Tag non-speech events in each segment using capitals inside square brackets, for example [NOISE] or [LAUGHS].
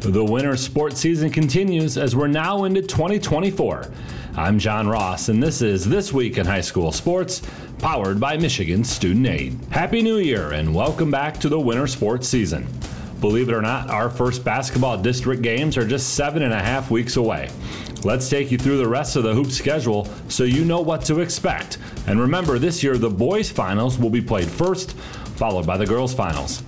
The winter sports season continues as we're now into 2024. I'm John Ross, and this is This Week in High School Sports, powered by Michigan Student Aid. Happy New Year, and welcome back to the winter sports season. Believe it or not, our first basketball district games are just seven and a half weeks away. Let's take you through the rest of the hoop schedule so you know what to expect. And remember, this year the boys' finals will be played first, followed by the girls' finals.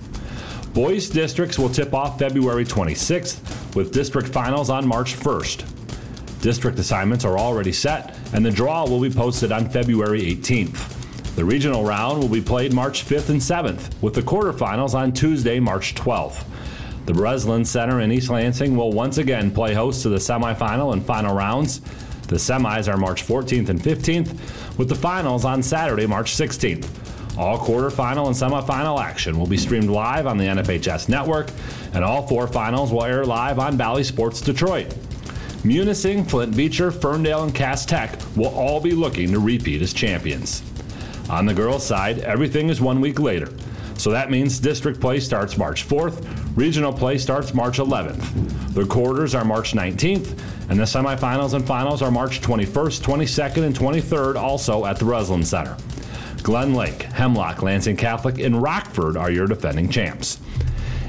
Boys districts will tip off February 26th, with district finals on March 1st. District assignments are already set, and the draw will be posted on February 18th. The regional round will be played March 5th and 7th, with the quarterfinals on Tuesday, March 12th. The Breslin Center in East Lansing will once again play host to the semifinal and final rounds. The semis are March 14th and 15th, with the finals on Saturday, March 16th. All quarterfinal and semifinal action will be streamed live on the NFHS network, and all four finals will air live on Bally Sports Detroit. Munising, Flint Beecher, Ferndale, and Cass Tech will all be looking to repeat as champions. On the girls' side, everything is one week later. So that means district play starts March 4th, regional play starts March 11th. The quarters are March 19th, and the semifinals and finals are March 21st, 22nd, and 23rd, also at the Breslin Center. Glen Lake, Hemlock, Lansing Catholic, and Rockford are your defending champs.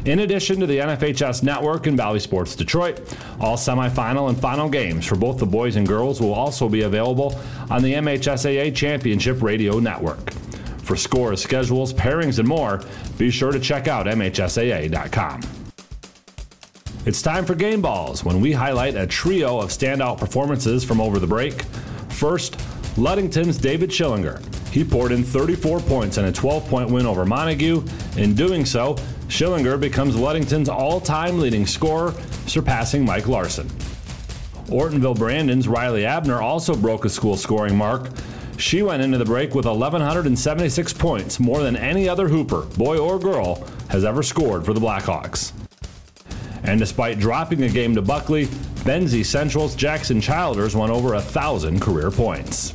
In addition to the NFHS Network and Bally Sports Detroit, all semifinal and final games for both the boys and girls will also be available on the MHSAA Championship Radio Network. For scores, schedules, pairings, and more, be sure to check out MHSAA.com. It's time for Game Balls when we highlight a trio of standout performances from over the break. First, Ludington's David Schillinger. He poured in 34 points in a 12 point win over Montague. In doing so, Schillinger becomes Ludington's all time leading scorer, surpassing Mike Larson. Ortonville Brandon's Riley Abner also broke a school scoring mark. She went into the break with 1,176 points, more than any other Hooper, boy or girl, has ever scored for the Blackhawks. And despite dropping a game to Buckley, Benzie Central's Jackson Childers won over a thousand career points.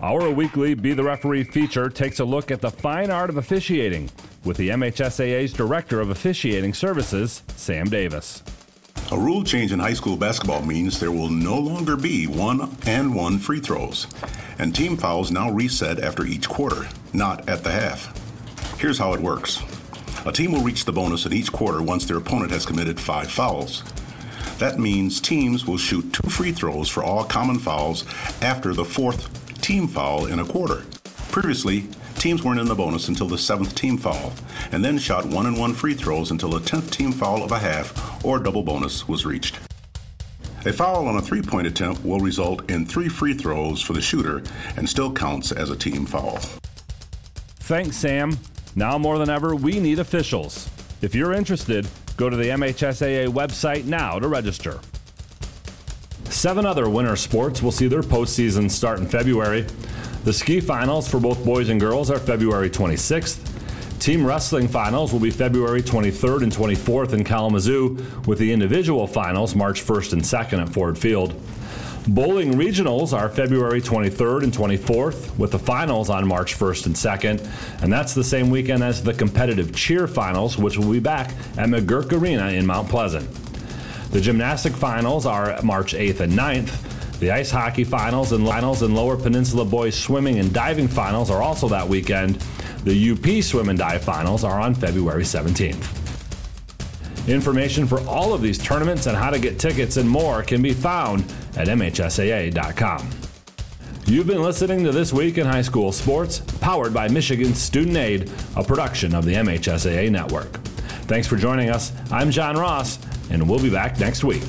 Our weekly Be the Referee feature takes a look at the fine art of officiating with the MHSAA's Director of Officiating Services, Sam Davis. A rule change in high school basketball means there will no longer be one and one free throws, and team fouls now reset after each quarter, not at the half. Here's how it works a team will reach the bonus in each quarter once their opponent has committed five fouls. That means teams will shoot two free throws for all common fouls after the fourth team foul in a quarter. Previously, teams weren't in the bonus until the seventh team foul, and then shot one and one free throws until the tenth team foul of a half or double bonus was reached. A foul on a three point attempt will result in three free throws for the shooter and still counts as a team foul. Thanks, Sam. Now more than ever, we need officials. If you're interested, go to the MHSAA website now to register. Seven other winter sports will see their postseason start in February. The ski finals for both boys and girls are February 26th. Team wrestling finals will be February 23rd and 24th in Kalamazoo, with the individual finals March 1st and 2nd at Ford Field. Bowling regionals are February 23rd and 24th, with the finals on March 1st and 2nd, and that's the same weekend as the competitive cheer finals, which will be back at McGuirk Arena in Mount Pleasant. The gymnastic finals are March 8th and 9th. The ice hockey finals and finals and Lower Peninsula boys swimming and diving finals are also that weekend. The UP swim and dive finals are on February 17th. Information for all of these tournaments and how to get tickets and more can be found at MHSAA.com. You've been listening to This Week in High School Sports, powered by Michigan Student Aid, a production of the MHSAA Network. Thanks for joining us. I'm John Ross, and we'll be back next week.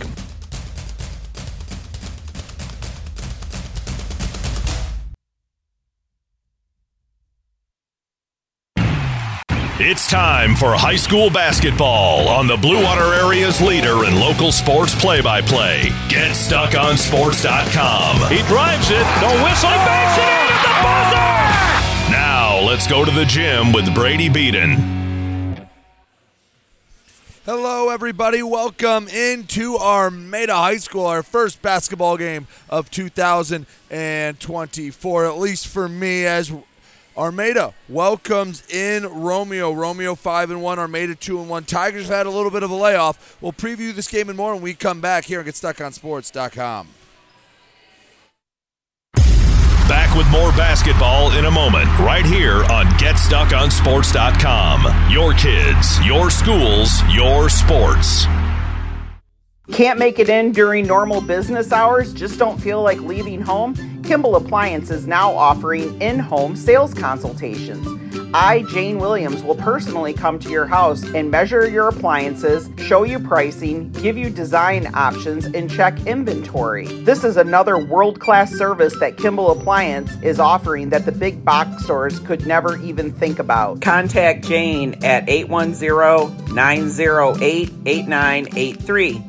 It's time for high school basketball on the Blue Water Area's leader in local sports play by play. Get GetStuckOnSports.com. He drives it, no whistle, he banks it in at the buzzer! Now let's go to the gym with Brady Beaton. Hello, everybody. Welcome into Armada High School, our first basketball game of 2024, at least for me, as Armada welcomes in Romeo. Romeo 5 and 1, Armada 2 and 1. Tigers have had a little bit of a layoff. We'll preview this game and more when we come back here and GetStuckOnSports.com. Back with more basketball in a moment, right here on GetStuckOnSports.com. Your kids, your schools, your sports. Can't make it in during normal business hours? Just don't feel like leaving home? Kimball Appliance is now offering in home sales consultations. I, Jane Williams, will personally come to your house and measure your appliances, show you pricing, give you design options, and check inventory. This is another world class service that Kimball Appliance is offering that the big box stores could never even think about. Contact Jane at 810 908 8983.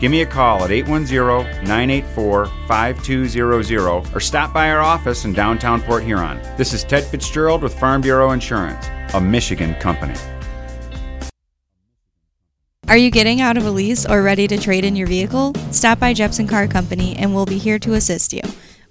Give me a call at 810 984 5200 or stop by our office in downtown Port Huron. This is Ted Fitzgerald with Farm Bureau Insurance, a Michigan company. Are you getting out of a lease or ready to trade in your vehicle? Stop by Jepson Car Company and we'll be here to assist you.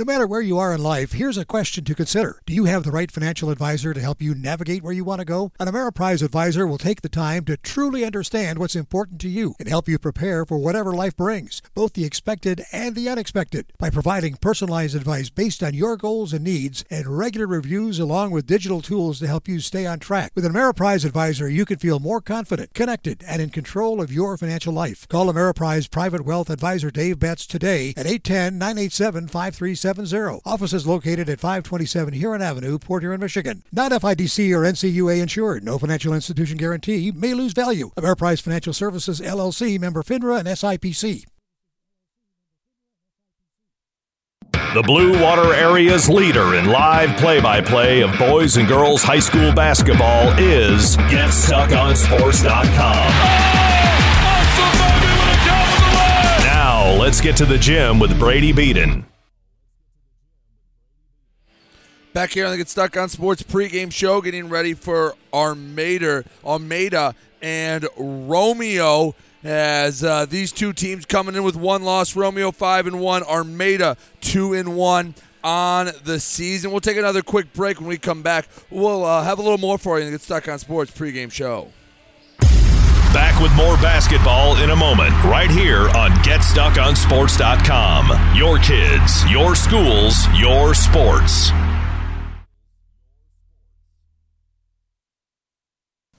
No matter where you are in life, here's a question to consider. Do you have the right financial advisor to help you navigate where you want to go? An Ameriprise advisor will take the time to truly understand what's important to you and help you prepare for whatever life brings, both the expected and the unexpected, by providing personalized advice based on your goals and needs and regular reviews along with digital tools to help you stay on track. With an Ameriprise advisor, you can feel more confident, connected, and in control of your financial life. Call Ameriprise Private Wealth Advisor Dave Betts today at 810 987 5370. Office is located at 527 Huron Avenue, Port Huron, Michigan. Not FIDC or NCUA insured. No financial institution guarantee. May lose value. Ameriprise Financial Services, LLC, member FINRA and SIPC. The Blue Water Area's leader in live play by play of boys and girls high school basketball is GetStuckOnSports.com. Now, let's get to the gym with Brady Beaton. Back here on the Get Stuck on Sports pregame show, getting ready for Armada, Armada and Romeo. As uh, these two teams coming in with one loss, Romeo five and one, Armada two and one on the season. We'll take another quick break when we come back. We'll uh, have a little more for you in the Get Stuck on Sports pregame show. Back with more basketball in a moment, right here on GetStuckOnSports.com. Your kids, your schools, your sports.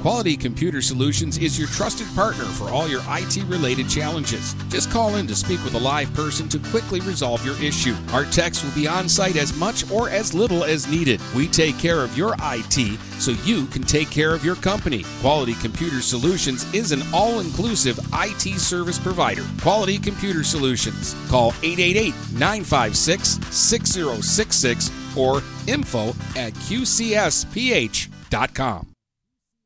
Quality Computer Solutions is your trusted partner for all your IT related challenges. Just call in to speak with a live person to quickly resolve your issue. Our techs will be on site as much or as little as needed. We take care of your IT so you can take care of your company. Quality Computer Solutions is an all inclusive IT service provider. Quality Computer Solutions. Call 888 956 6066 or info at qcsph.com.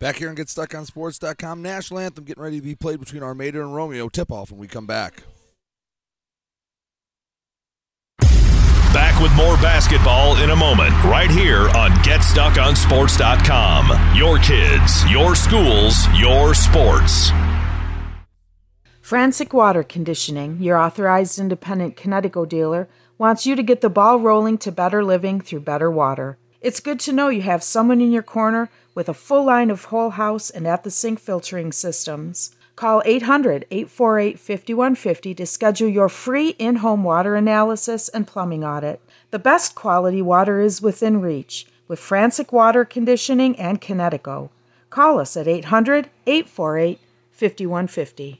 Back here and GetStuckOnSports.com. National Anthem getting ready to be played between Armada and Romeo. Tip off when we come back. Back with more basketball in a moment, right here on GetStuckOnSports.com. Your kids, your schools, your sports. Frantic Water Conditioning, your authorized independent Kinetico dealer, wants you to get the ball rolling to better living through better water. It's good to know you have someone in your corner with a full line of whole house and at the sink filtering systems. Call 800 848 5150 to schedule your free in home water analysis and plumbing audit. The best quality water is within reach with Frantic Water Conditioning and Kinetico. Call us at 800 848 5150.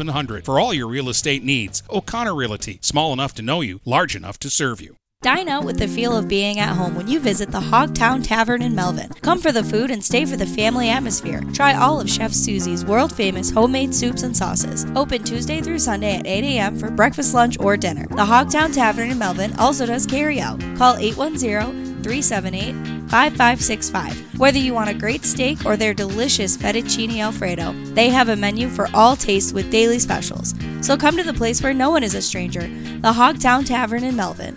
8700 for all your real estate needs. O'Connor Realty, small enough to know you, large enough to serve you. Dine out with the feel of being at home when you visit the Hogtown Tavern in Melvin. Come for the food and stay for the family atmosphere. Try all of Chef Susie's world famous homemade soups and sauces. Open Tuesday through Sunday at 8 a.m. for breakfast, lunch, or dinner. The Hogtown Tavern in Melvin also does carry out. Call 810 378 5565. Whether you want a great steak or their delicious fettuccine alfredo, they have a menu for all tastes with daily specials. So come to the place where no one is a stranger, the Hogtown Tavern in Melvin.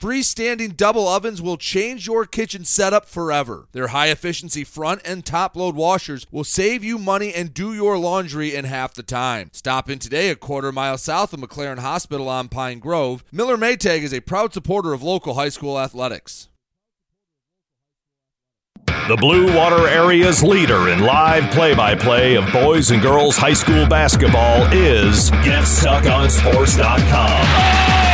Freestanding double ovens will change your kitchen setup forever. Their high efficiency front and top load washers will save you money and do your laundry in half the time. Stop in today a quarter mile south of McLaren Hospital on Pine Grove. Miller Maytag is a proud supporter of local high school athletics. The Blue Water Area's leader in live play by play of boys and girls high school basketball is GetStuckOnSports.com. Now,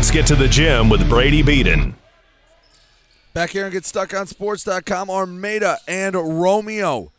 let's get to the gym with Brady Beaton. Back here and get stuck on sports.com. Armada and Romeo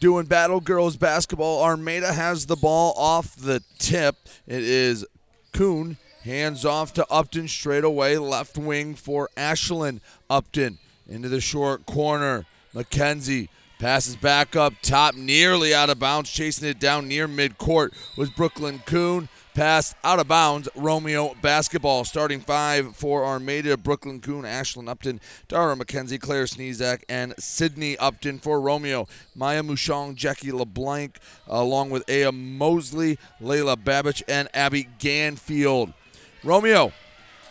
doing Battle Girls basketball. Armada has the ball off the tip. It is Kuhn. Hands off to Upton straight away. Left wing for Ashlyn. Upton into the short corner. McKenzie passes back up top, nearly out of bounds. Chasing it down near midcourt was Brooklyn Kuhn. Pass out of bounds. Romeo basketball. Starting five for Armada, Brooklyn Kuhn, Ashlyn Upton, Dara McKenzie, Claire Sneezak, and Sydney Upton for Romeo. Maya Mouchon, Jackie LeBlanc, along with Aya Mosley, Layla Babich, and Abby Ganfield. Romeo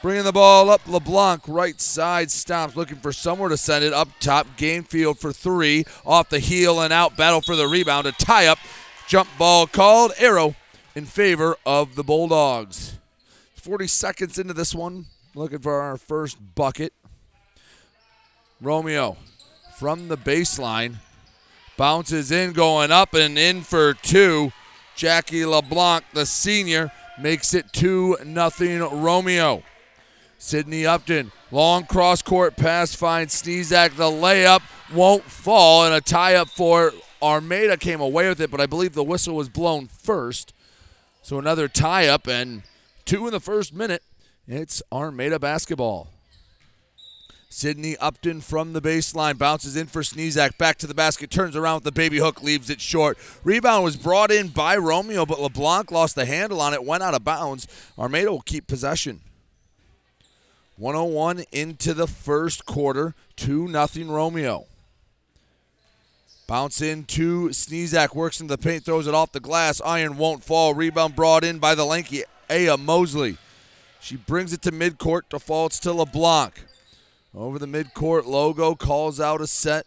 bringing the ball up. LeBlanc, right side, stops, looking for somewhere to send it up top. Gainfield for three. Off the heel and out. Battle for the rebound. A tie up. Jump ball called. Arrow in favor of the Bulldogs. 40 seconds into this one, looking for our first bucket. Romeo from the baseline bounces in, going up and in for two. Jackie LeBlanc, the senior, makes it 2 nothing Romeo. Sydney Upton, long cross court pass finds Sneezak. The layup won't fall, and a tie up for Armada came away with it, but I believe the whistle was blown first. So another tie up, and two in the first minute. It's Armada basketball. Sydney Upton from the baseline bounces in for Sneezak. Back to the basket, turns around with the baby hook, leaves it short. Rebound was brought in by Romeo, but LeBlanc lost the handle on it, went out of bounds. Armada will keep possession. 101 into the first quarter, 2 nothing Romeo. Bounce in to Sneezak, works into the paint, throws it off the glass. Iron won't fall. Rebound brought in by the lanky Aya Mosley. She brings it to midcourt, defaults to LeBlanc. Over the midcourt logo, calls out a set.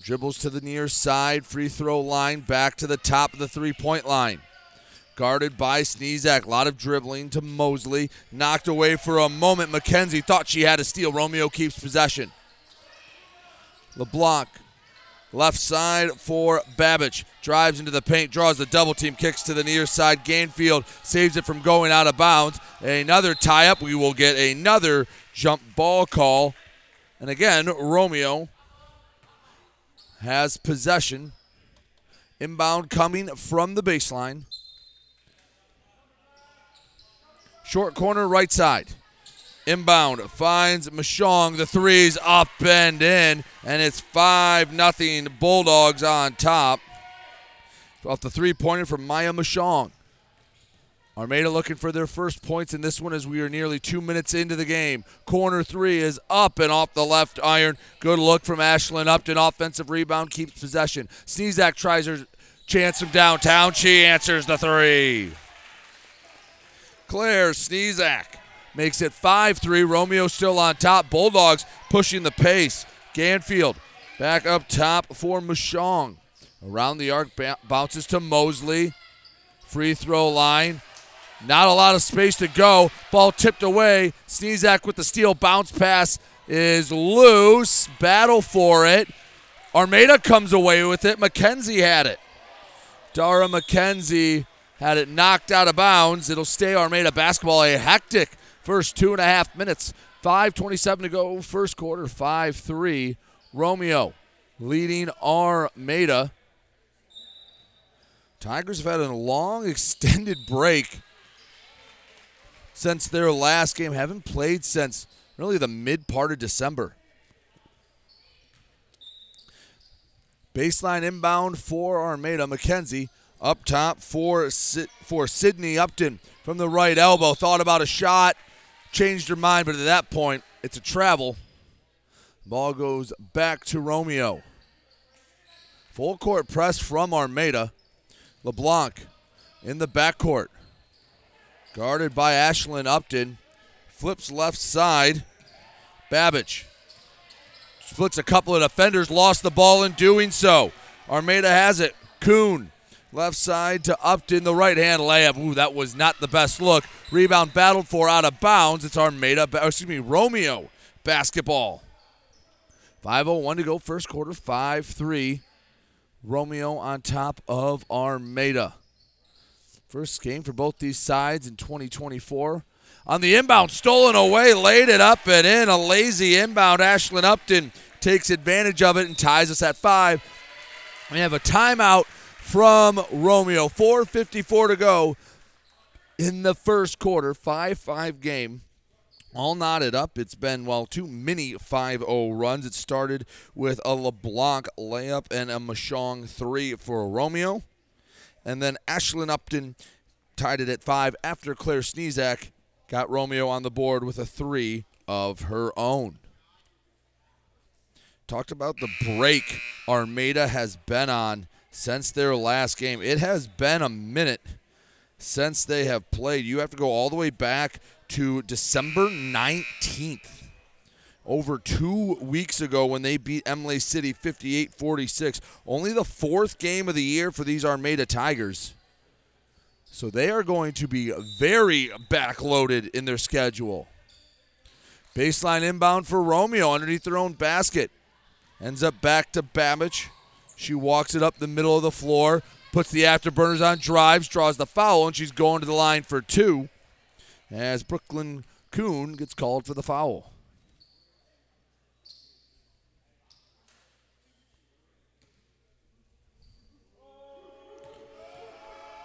Dribbles to the near side, free throw line, back to the top of the three point line. Guarded by Sneezak. A lot of dribbling to Mosley. Knocked away for a moment. McKenzie thought she had a steal. Romeo keeps possession. LeBlanc. Left side for Babich. Drives into the paint, draws the double team, kicks to the near side. Gainfield saves it from going out of bounds. Another tie up. We will get another jump ball call. And again, Romeo has possession. Inbound coming from the baseline. Short corner, right side. Inbound finds Mashong. The threes up and in, and it's 5 nothing Bulldogs on top. Off the three pointer from Maya Mashong. Armada looking for their first points in this one as we are nearly two minutes into the game. Corner three is up and off the left iron. Good look from Ashlyn Upton. Offensive rebound keeps possession. Sneezak tries her chance from downtown. She answers the three. Claire Sneezak makes it 5 3. Romeo still on top. Bulldogs pushing the pace. Ganfield back up top for Mashong. Around the arc, bounces to Mosley. Free throw line. Not a lot of space to go. Ball tipped away. Sneezak with the steal. Bounce pass is loose. Battle for it. Armada comes away with it. McKenzie had it. Dara McKenzie had it knocked out of bounds. It'll stay Armada basketball. A hectic first two and a half minutes. 5.27 to go, first quarter, 5 3. Romeo leading Armada. Tigers have had a long, [LAUGHS] extended break since their last game. Haven't played since really the mid part of December. Baseline inbound for Armada. McKenzie up top for, for Sydney Upton from the right elbow. Thought about a shot, changed her mind, but at that point, it's a travel. Ball goes back to Romeo. Full court press from Armada. LeBlanc in the backcourt. Guarded by Ashlyn Upton. Flips left side. Babich splits a couple of defenders, lost the ball in doing so. Armada has it. Kuhn left side to Upton, the right hand layup. Ooh, that was not the best look. Rebound battled for out of bounds. It's Armada, excuse me, Romeo basketball. 5.01 to go, first quarter, 5 3. Romeo on top of Armada. First game for both these sides in 2024. On the inbound, stolen away, laid it up and in. A lazy inbound. Ashlyn Upton takes advantage of it and ties us at five. We have a timeout from Romeo. 4.54 to go in the first quarter. 5 5 game. All knotted up. It's been, well, two mini 5 0 runs. It started with a LeBlanc layup and a Mashong three for Romeo. And then Ashlyn Upton tied it at five after Claire Sneezak got Romeo on the board with a three of her own. Talked about the break Armada has been on since their last game. It has been a minute since they have played. You have to go all the way back to December 19th. Over two weeks ago when they beat Imlay City 58 46. Only the fourth game of the year for these Armada Tigers. So they are going to be very backloaded in their schedule. Baseline inbound for Romeo underneath their own basket. Ends up back to Babich. She walks it up the middle of the floor. puts the afterburners on drives, draws the foul, and she's going to the line for two as Brooklyn Kuhn gets called for the foul.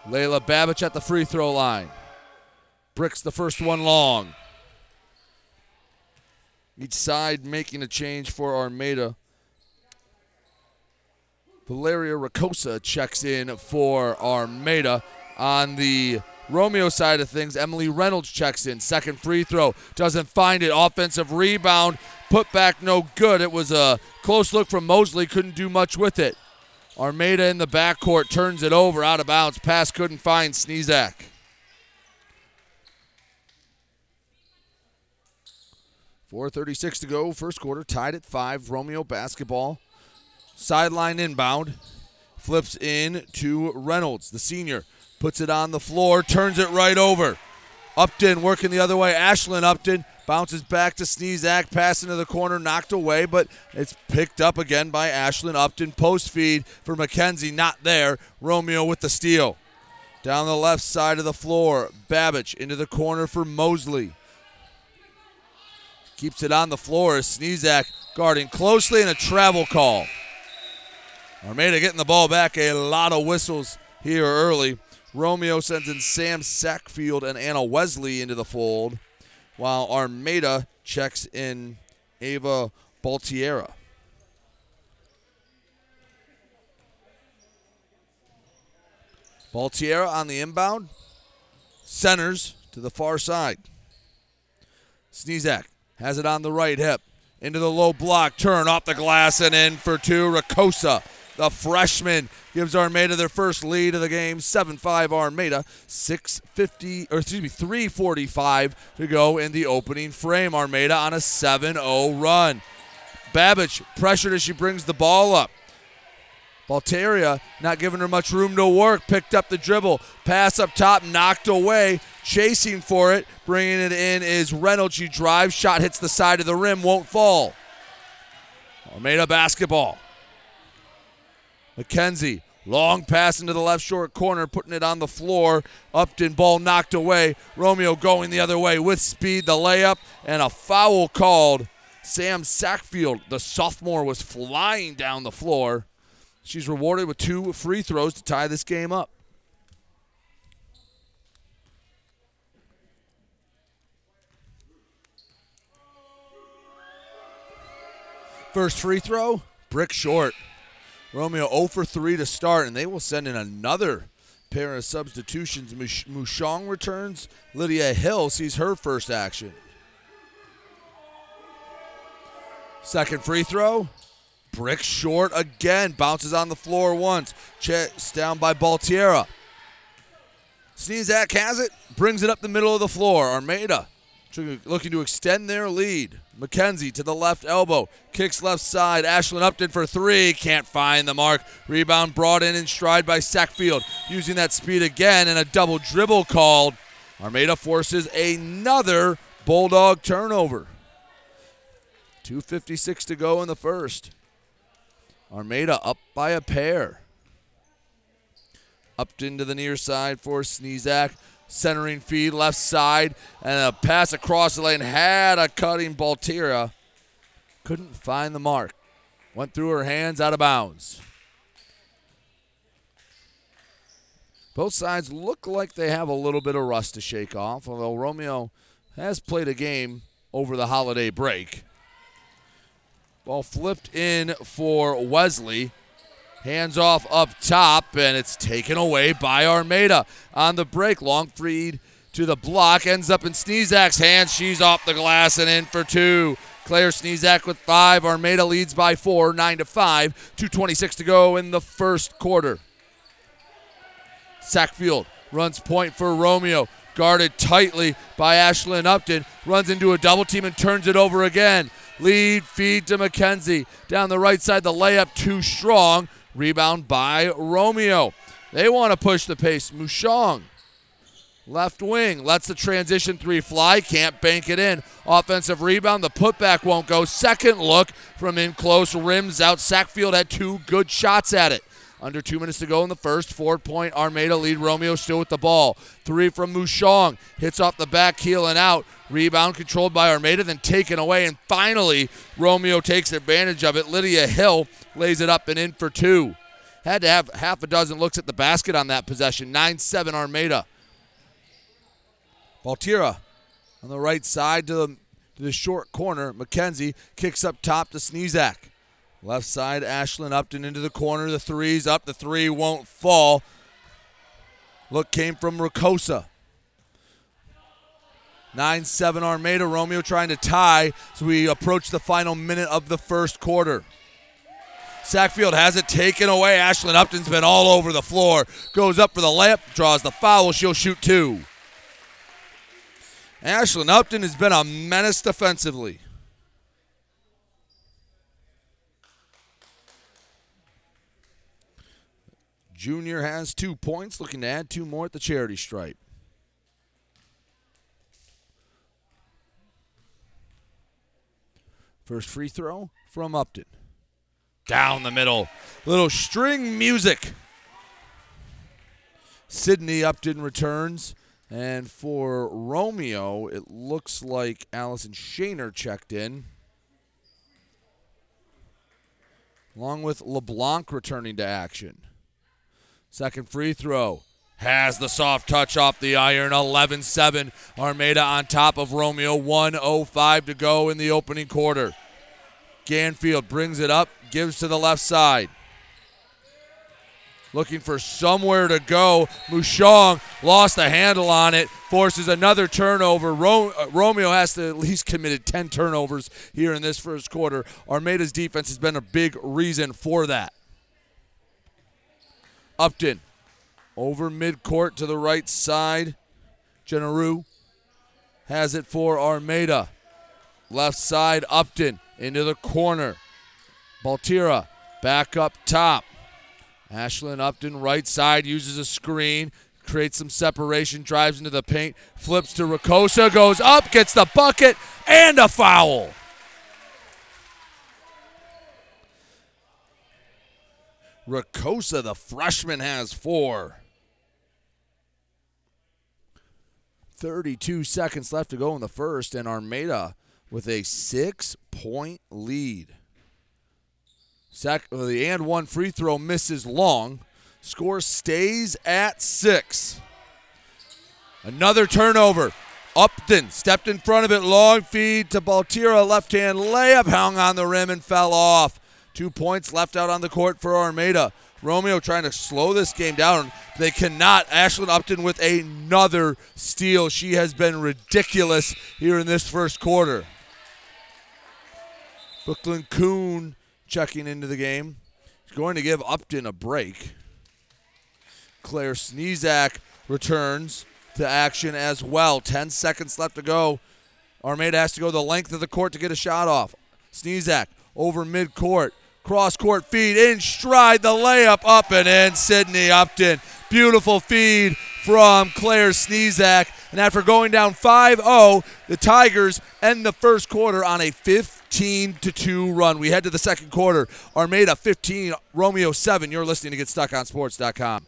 Layla Babich at the free throw line. Bricks the first one long. Each side making a change for Armada. Valeria Ricosa checks in for Armada. On the Romeo side of things, Emily Reynolds checks in. Second free throw. Doesn't find it. Offensive rebound. Put back no good. It was a close look from Mosley. Couldn't do much with it. Armada in the backcourt turns it over out of bounds. Pass couldn't find Sneezak. Four thirty-six to go. First quarter tied at five. Romeo basketball. Sideline inbound. Flips in to Reynolds, the senior. Puts it on the floor. Turns it right over. Upton working the other way. Ashlyn Upton bounces back to Sneezak. Pass into the corner. Knocked away, but it's picked up again by Ashlyn Upton. Post feed for McKenzie. Not there. Romeo with the steal. Down the left side of the floor. Babich into the corner for Mosley. Keeps it on the floor as Sneezak guarding closely and a travel call. Armada getting the ball back. A lot of whistles here early. Romeo sends in Sam Sackfield and Anna Wesley into the fold, while Armada checks in Ava Baltiera. Baltiera on the inbound. Centers to the far side. Sneezak has it on the right hip. Into the low block. Turn off the glass and in for two. Rakosa, the freshman, gives Armada their first lead of the game. 7-5 Armada. 650 or excuse me, 345 to go in the opening frame. Armada on a 7-0 run. Babich pressured as she brings the ball up. Baltiera not giving her much room to work. Picked up the dribble. Pass up top, knocked away. Chasing for it, bringing it in is Reynolds. She drives, shot hits the side of the rim, won't fall. Armada basketball. McKenzie, long pass into the left short corner, putting it on the floor. Upton ball knocked away. Romeo going the other way with speed, the layup, and a foul called. Sam Sackfield, the sophomore, was flying down the floor. She's rewarded with two free throws to tie this game up. First free throw, brick short. Romeo 0 for 3 to start, and they will send in another pair of substitutions. Mush- Mushong returns. Lydia Hill sees her first action. Second free throw, brick short again. Bounces on the floor once. Checks down by Baltiera. Sneezak has it, brings it up the middle of the floor. Armada looking to extend their lead. McKenzie to the left elbow. Kicks left side. Ashlyn Upton for three. Can't find the mark. Rebound brought in in stride by Sackfield. Using that speed again and a double dribble called. Armada forces another Bulldog turnover. 2.56 to go in the first. Armada up by a pair. Upton to the near side for Sneezak centering feed left side and a pass across the lane. Had a cutting. Baltiera couldn't find the mark. Went through her hands out of bounds. Both sides look like they have a little bit of rust to shake off although romeo has played a game over the holiday break. Ball flipped in for wesley Hands off up top, and it's taken away by Armada. On the break, long feed to the block, ends up in Sneezak's hands. She's off the glass and in for two. Claire Sneezak with five. Armada leads by four, nine to five. 2.26 to go in the first quarter. Sackfield runs point for Romeo. Guarded tightly by Ashlyn Upton. Runs into a double team and turns it over again. Lead feed to McKenzie. Down the right side, the layup too strong. Rebound by Romeo. They want to push the pace. Mushong, left wing, lets the transition three fly, can't bank it in. Offensive rebound, the putback won't go. Second look from in close, rims out. Sackfield had two good shots at it. Under two minutes to go in the first. Four point Armada lead. Romeo still with the ball. Three from Mushong. Hits off the back heel and out. Rebound controlled by Armada, then taken away. And finally, Romeo takes advantage of it. Lydia Hill lays it up and in for two. Had to have half a dozen looks at the basket on that possession. 9 7 Armada. Baltiera on the right side to the, to the short corner. McKenzie kicks up top to Sneezak. Left side, Ashlyn Upton into the corner. The three's up. The three won't fall. Look came from Ricosa. 9 7 Armada. Romeo trying to tie as we approach the final minute of the first quarter. Sackfield has it taken away. Ashlyn Upton's been all over the floor. Goes up for the layup, draws the foul. She'll shoot two. Ashlyn Upton has been a menace defensively. Junior has two points, looking to add two more at the charity stripe. First free throw from Upton. Down the middle. Little string music. Sydney Upton returns. And for Romeo, it looks like Allison Shaner checked in. Along with LeBlanc returning to action. Second free throw. Has the soft touch off the iron. 11 7. Armada on top of Romeo. 105 to go in the opening quarter. Gainfield brings it up, gives to the left side. Looking for somewhere to go. Mushong lost the handle on it, forces another turnover. Ro- uh, Romeo has to at least committed 10 turnovers here in this first quarter. Armada's defense has been a big reason for that. Upton over midcourt to the right side. Generu has it for Armada. Left side, Upton into the corner. Baltiera back up top. Ashlyn Upton, right side, uses a screen, creates some separation, drives into the paint, flips to Ricosa, goes up, gets the bucket, and a foul. Ricosa, the freshman, has four. 32 seconds left to go in the first, and Armada with a six point lead. Sac- uh, the and one free throw misses long. Score stays at six. Another turnover. Upton stepped in front of it. Long feed to Baltiera. Left hand layup. Hung on the rim and fell off. Two points left out on the court for Armada. Romeo trying to slow this game down. They cannot. Ashlyn Upton with another steal. She has been ridiculous here in this first quarter. Brooklyn Kuhn checking into the game. He's going to give Upton a break. Claire Sneezak returns to action as well. 10 seconds left to go. Armada has to go the length of the court to get a shot off. Sneezak over midcourt. Cross court feed in stride. The layup up and in. Sydney Upton. Beautiful feed from Claire Sneezak. And after going down 5 0, the Tigers end the first quarter on a 15 2 run. We head to the second quarter. Armada 15, Romeo 7. You're listening to GetStuckOnSports.com.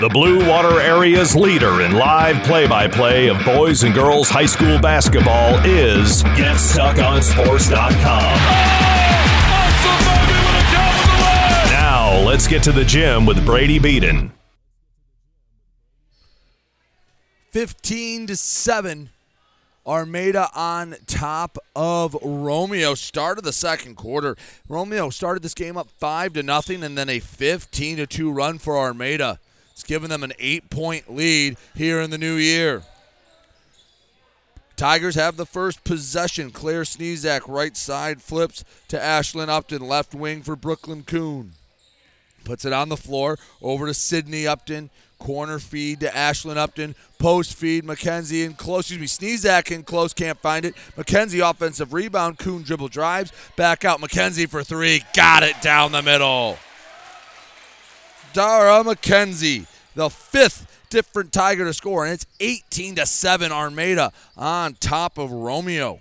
The Blue Water Area's leader in live play by play of boys and girls high school basketball is GetStuckOnSports.com. Now, let's get to the gym with Brady Beaton. 15 to 7. Armada on top of Romeo. Start of the second quarter. Romeo started this game up five to nothing, and then a 15 to two run for Armada. It's given them an eight point lead here in the new year. Tigers have the first possession. Claire Sneezak, right side, flips to Ashlyn Upton, left wing for Brooklyn Kuhn. Puts it on the floor, over to Sydney Upton. Corner feed to Ashlyn Upton. Post feed, McKenzie in close. Excuse me, Sneezak in close, can't find it. McKenzie offensive rebound. Kuhn dribble drives. Back out McKenzie for three. Got it down the middle. Dara McKenzie, the fifth different Tiger to score, and it's 18 to 7 Armada on top of Romeo.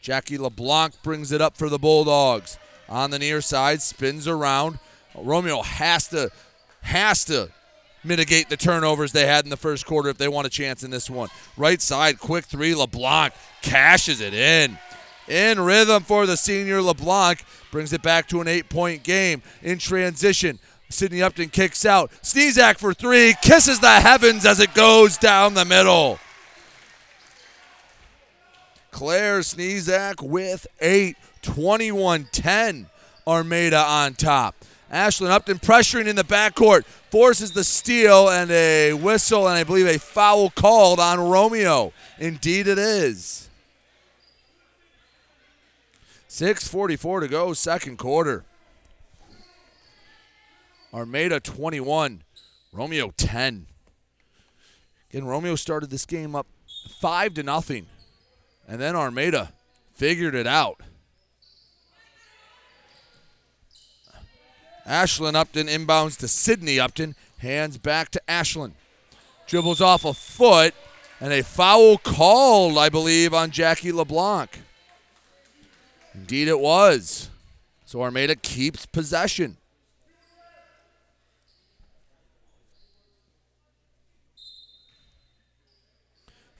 Jackie LeBlanc brings it up for the Bulldogs. On the near side, spins around. Romeo has to has to mitigate the turnovers they had in the first quarter if they want a chance in this one. Right side, quick three. LeBlanc cashes it in. In rhythm for the senior LeBlanc. Brings it back to an eight point game. In transition, Sydney Upton kicks out. Sneezak for three. Kisses the heavens as it goes down the middle. Claire Sneezak with eight. 21 10. Armada on top. Ashlyn Upton pressuring in the backcourt, forces the steal and a whistle and I believe a foul called on Romeo. Indeed, it is. 6.44 to go, second quarter. Armada 21, Romeo 10. Again, Romeo started this game up 5 to nothing, and then Armada figured it out. Ashlyn Upton inbounds to Sydney Upton. Hands back to Ashlyn. Dribbles off a foot. And a foul called, I believe, on Jackie LeBlanc. Indeed, it was. So Armada keeps possession.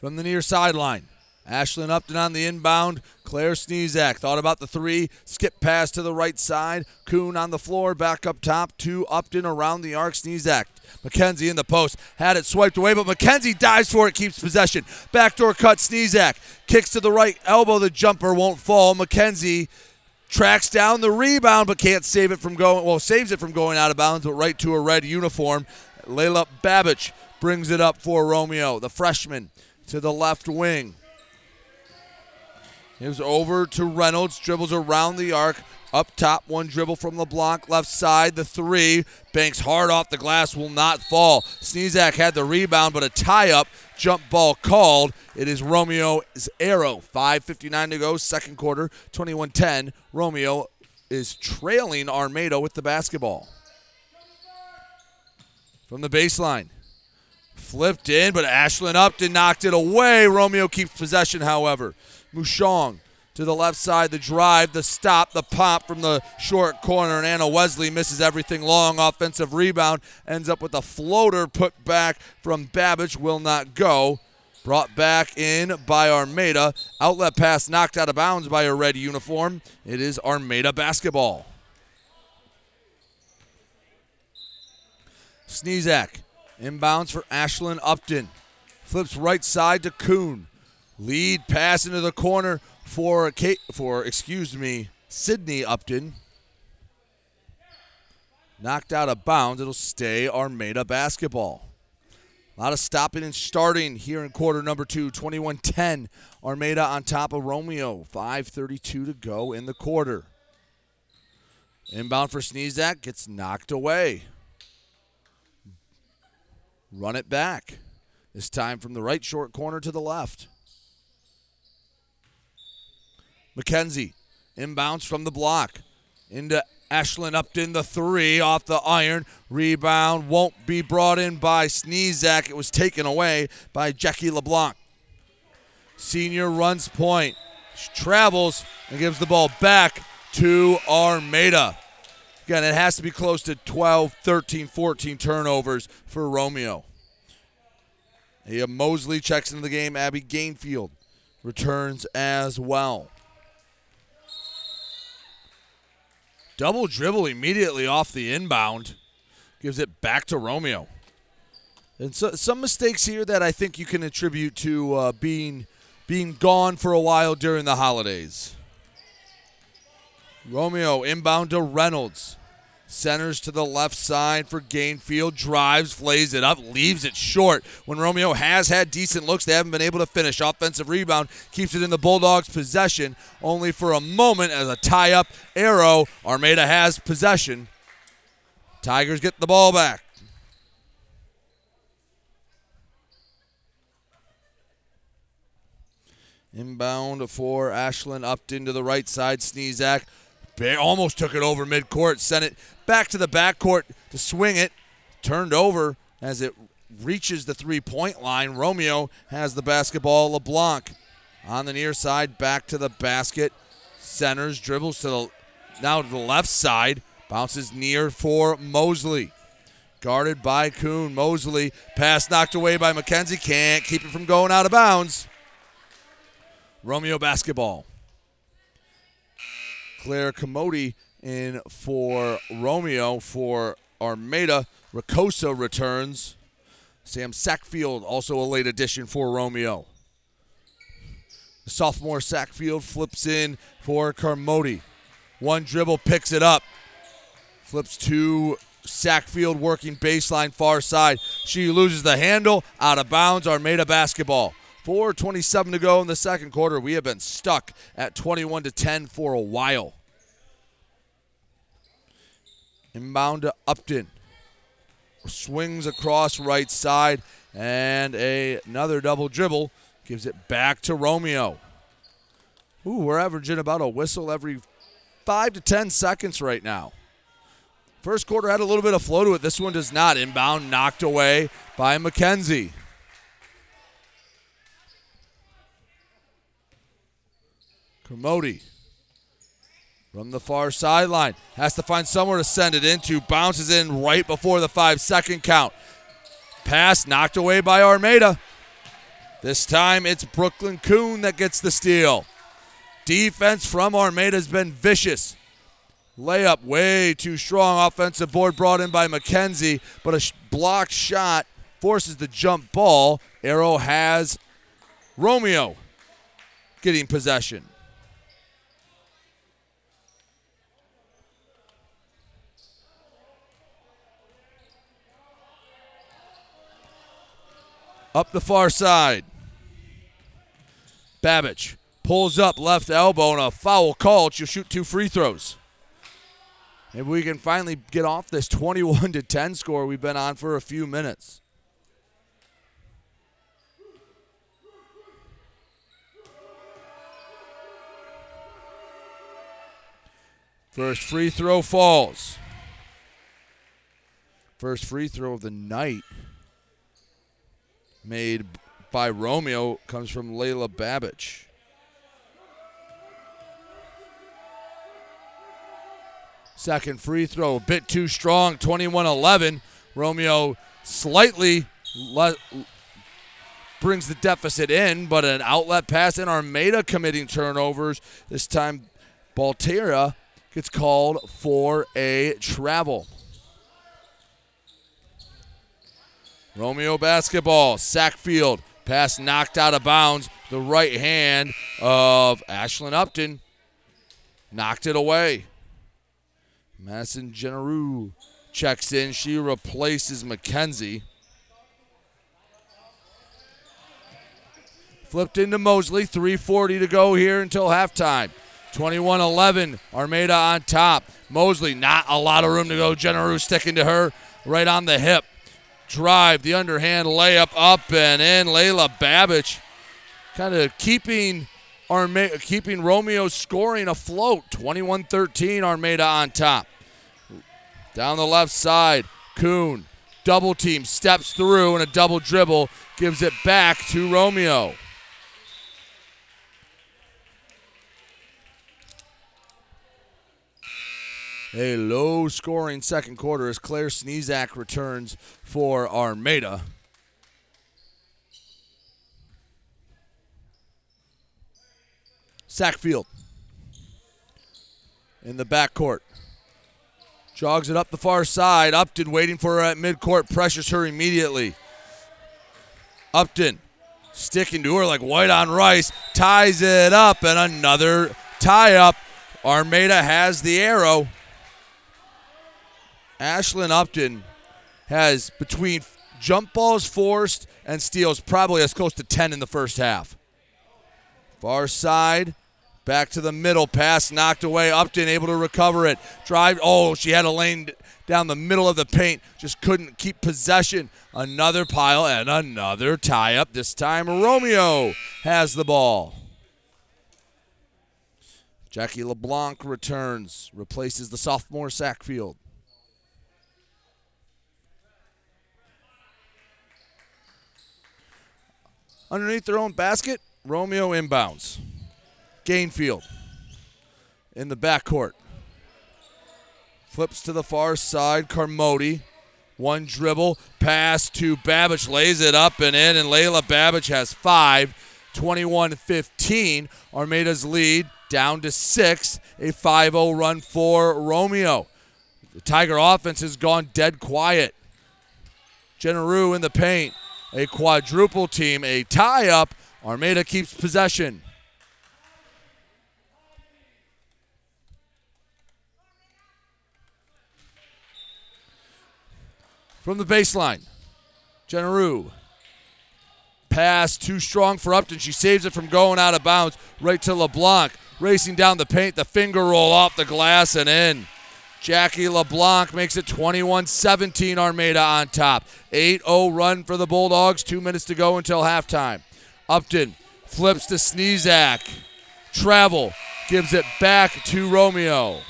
From the near sideline, Ashlyn Upton on the inbound. Claire Sneezak thought about the three. Skip pass to the right side. Kuhn on the floor. Back up top to Upton around the arc. Sneezak. McKenzie in the post. Had it swiped away, but McKenzie dives for it. Keeps possession. Backdoor cut. Sneezak. Kicks to the right elbow. The jumper won't fall. McKenzie tracks down the rebound, but can't save it from going. Well, saves it from going out of bounds, but right to a red uniform. Layla Babich brings it up for Romeo, the freshman, to the left wing. Gives over to Reynolds, dribbles around the arc. Up top, one dribble from LeBlanc, left side, the three. Banks hard off the glass, will not fall. Sneezak had the rebound, but a tie up. Jump ball called. It is Romeo's arrow. 5.59 to go, second quarter, 21 10. Romeo is trailing Armada with the basketball. From the baseline. Flipped in, but Ashlyn Upton knocked it away. Romeo keeps possession, however. Mushong to the left side, the drive, the stop, the pop from the short corner, and Anna Wesley misses everything long. Offensive rebound ends up with a floater put back from Babich, will not go. Brought back in by Armada. Outlet pass knocked out of bounds by a red uniform. It is Armada basketball. Sneezak inbounds for Ashlyn Upton. Flips right side to Kuhn. Lead pass into the corner for Kate, for excuse me, Sydney Upton. Knocked out of bounds. It'll stay Armada basketball. A lot of stopping and starting here in quarter number two. 21 10. Armada on top of Romeo. 5.32 to go in the quarter. Inbound for Sneezak gets knocked away. Run it back. This time from the right short corner to the left. McKenzie inbounds from the block into Ashlyn Upton, the three off the iron. Rebound won't be brought in by Sneezak. It was taken away by Jackie LeBlanc. Senior runs point, travels, and gives the ball back to Armada. Again, it has to be close to 12, 13, 14 turnovers for Romeo. Yeah, Mosley checks into the game. Abby Gainfield returns as well. Double dribble immediately off the inbound. Gives it back to Romeo. And so, some mistakes here that I think you can attribute to uh, being being gone for a while during the holidays. Romeo inbound to Reynolds. Centers to the left side for Gainfield. Drives, flays it up, leaves it short. When Romeo has had decent looks, they haven't been able to finish. Offensive rebound keeps it in the Bulldogs' possession, only for a moment as a tie up arrow. Armada has possession. Tigers get the ball back. Inbound for Ashlyn, Upton into the right side. Sneezak almost took it over midcourt, sent it back to the backcourt to swing it. Turned over as it reaches the three point line. Romeo has the basketball. LeBlanc on the near side, back to the basket. Centers, dribbles to the now to the left side, bounces near for Mosley. Guarded by Kuhn. Mosley, pass knocked away by McKenzie. Can't keep it from going out of bounds. Romeo basketball. Claire Carmody in for Romeo for Armada. Ricosa returns. Sam Sackfield, also a late addition for Romeo. The sophomore Sackfield flips in for Carmody. One dribble, picks it up. Flips to Sackfield working baseline far side. She loses the handle, out of bounds. Armada basketball. 4:27 to go in the second quarter. We have been stuck at 21 to 10 for a while. Inbound to Upton. Swings across right side and a, another double dribble gives it back to Romeo. Ooh, we're averaging about a whistle every 5 to 10 seconds right now. First quarter had a little bit of flow to it. This one does not. Inbound knocked away by McKenzie. Carmody from the far sideline has to find somewhere to send it into. Bounces in right before the five second count. Pass knocked away by Armada. This time it's Brooklyn Kuhn that gets the steal. Defense from Armada has been vicious. Layup way too strong. Offensive board brought in by McKenzie, but a blocked shot forces the jump ball. Arrow has Romeo getting possession. Up the far side. Babich pulls up left elbow and a foul call. She'll shoot two free throws. Maybe we can finally get off this [LAUGHS] 21 to 10 score we've been on for a few minutes. First free throw falls. First free throw of the night made by Romeo comes from Layla Babich. Second free throw, a bit too strong, 21 11. Romeo slightly le- brings the deficit in, but an outlet pass in Armada committing turnovers. This time, Baltiera gets called for a travel. Romeo basketball, Sackfield, pass knocked out of bounds. The right hand of Ashlyn Upton knocked it away. Madison Generou checks in. She replaces McKenzie. Flipped into Mosley. 3.40 to go here until halftime. 21 11. Armada on top. Mosley, not a lot of room to go. Generou sticking to her right on the hip. Drive, the underhand layup up and in. Layla Babich kind of keeping Arma- keeping Romeo scoring afloat. 21 13. Armada on top. Down the left side, Kuhn double team steps through and a double dribble gives it back to Romeo. A low scoring second quarter as Claire Sneezak returns for Armada. Sackfield in the backcourt. Jogs it up the far side. Upton waiting for her at midcourt, pressures her immediately. Upton sticking to her like white on rice, ties it up, and another tie up. Armada has the arrow. Ashlyn Upton has between jump balls forced and steals probably as close to 10 in the first half. Far side, back to the middle, pass knocked away. Upton able to recover it. Drive, oh, she had a lane down the middle of the paint, just couldn't keep possession. Another pile and another tie up. This time, Romeo has the ball. Jackie LeBlanc returns, replaces the sophomore Sackfield. Underneath their own basket, Romeo inbounds. Gainfield in the backcourt. Flips to the far side. Carmody. One dribble. Pass to Babich. Lays it up and in. And Layla Babich has five. 21 15. Armada's lead down to six. A 5 0 run for Romeo. The Tiger offense has gone dead quiet. Generu in the paint. A quadruple team. A tie up. Armada keeps possession. from the baseline. Generu. Pass too strong for Upton. She saves it from going out of bounds right to LeBlanc. Racing down the paint, the finger roll off the glass and in. Jackie LeBlanc makes it 21 17 Armada on top. 8 0 run for the Bulldogs. Two minutes to go until halftime. Upton flips to Sneezak. Travel gives it back to Romeo.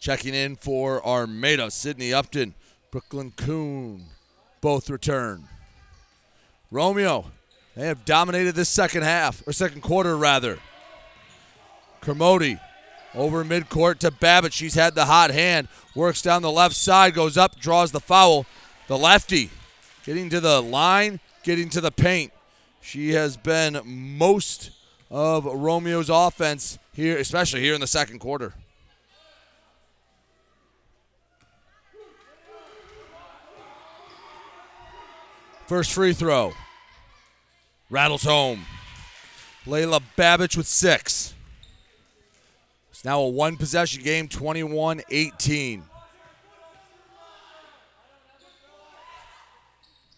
Checking in for Armada, Sydney Upton, Brooklyn Kuhn, both return. Romeo, they have dominated this second half, or second quarter rather. Carmody over midcourt to Babbitt. She's had the hot hand, works down the left side, goes up, draws the foul. The lefty getting to the line, getting to the paint. She has been most of Romeo's offense here, especially here in the second quarter. First free throw. Rattles home. Layla Babich with six. It's now a one possession game, 21 18.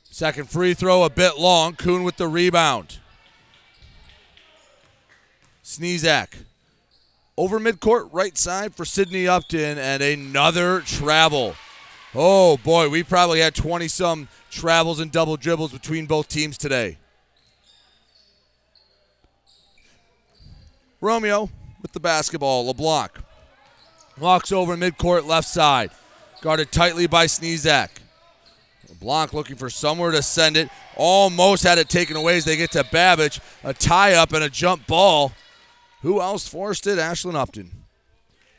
Second free throw, a bit long. Kuhn with the rebound. Sneezak. Over midcourt, right side for Sydney Upton, and another travel. Oh boy, we probably had 20 some travels and double dribbles between both teams today. Romeo with the basketball. LeBlanc walks over midcourt left side. Guarded tightly by Sneezak. LeBlanc looking for somewhere to send it. Almost had it taken away as they get to Babich. A tie up and a jump ball. Who else forced it? Ashlyn Upton.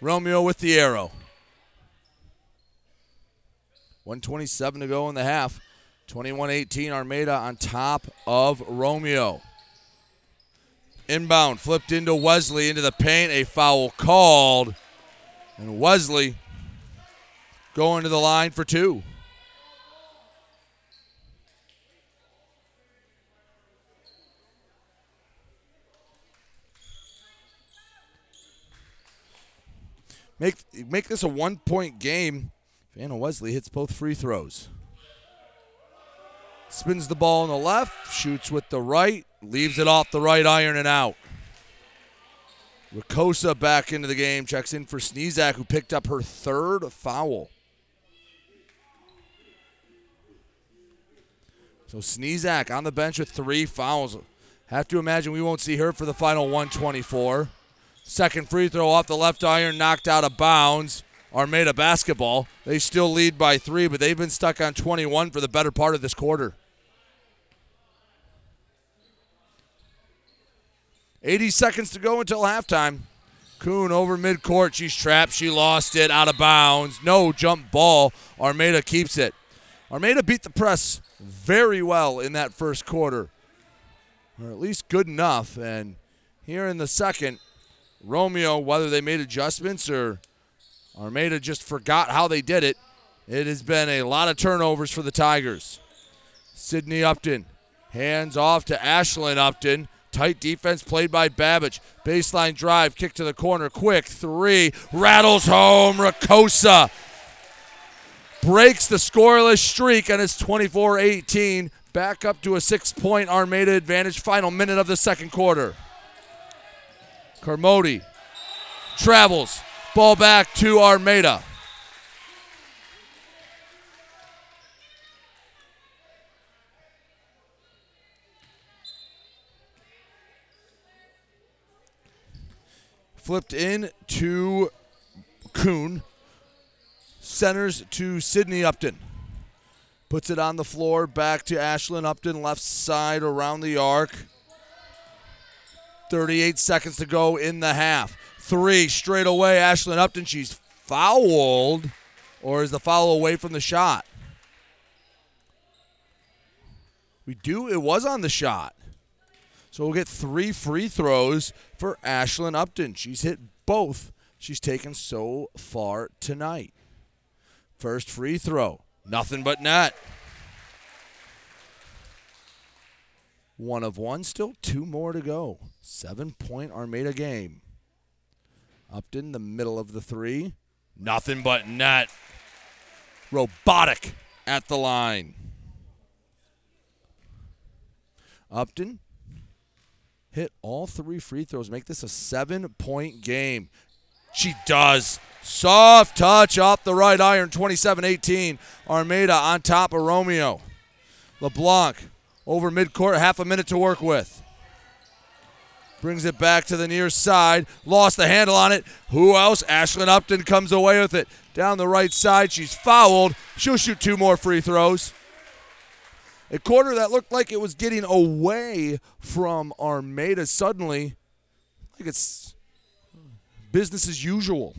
Romeo with the arrow. 127 to go in the half. 21 18, Armada on top of Romeo. Inbound, flipped into Wesley into the paint. A foul called. And Wesley going to the line for two. Make make this a one point game. Vanna Wesley hits both free throws. Spins the ball on the left, shoots with the right, leaves it off the right iron and out. Ricosa back into the game, checks in for Sneezak, who picked up her third foul. So Sneezak on the bench with three fouls. Have to imagine we won't see her for the final 124. Second free throw off the left iron, knocked out of bounds. Armada basketball. They still lead by three, but they've been stuck on 21 for the better part of this quarter. 80 seconds to go until halftime. Kuhn over midcourt. She's trapped. She lost it out of bounds. No jump ball. Armada keeps it. Armada beat the press very well in that first quarter, or at least good enough. And here in the second, Romeo, whether they made adjustments or Armada just forgot how they did it. It has been a lot of turnovers for the Tigers. Sydney Upton hands off to Ashlyn Upton. Tight defense played by Babich. Baseline drive, kick to the corner, quick three, rattles home. Rakosa breaks the scoreless streak, and it's 24 18. Back up to a six point Armada advantage. Final minute of the second quarter. Carmody travels. Ball back to Armada. Flipped in to Kuhn. Centers to Sydney Upton. Puts it on the floor. Back to Ashlyn Upton. Left side around the arc. 38 seconds to go in the half. Three straight away. Ashlyn Upton. She's fouled. Or is the foul away from the shot? We do. It was on the shot. So we'll get three free throws for Ashlyn Upton. She's hit both she's taken so far tonight. First free throw. Nothing but net. One of one, still two more to go. Seven point Armada game. Upton, the middle of the three. Nothing but net. Robotic at the line. Upton hit all three free throws, make this a seven point game. She does. Soft touch off the right iron, 27 18. Armada on top of Romeo. LeBlanc over midcourt, half a minute to work with. Brings it back to the near side. Lost the handle on it. Who else? Ashlyn Upton comes away with it. Down the right side. She's fouled. She'll shoot two more free throws. A quarter that looked like it was getting away from Armada suddenly, like it's business as usual.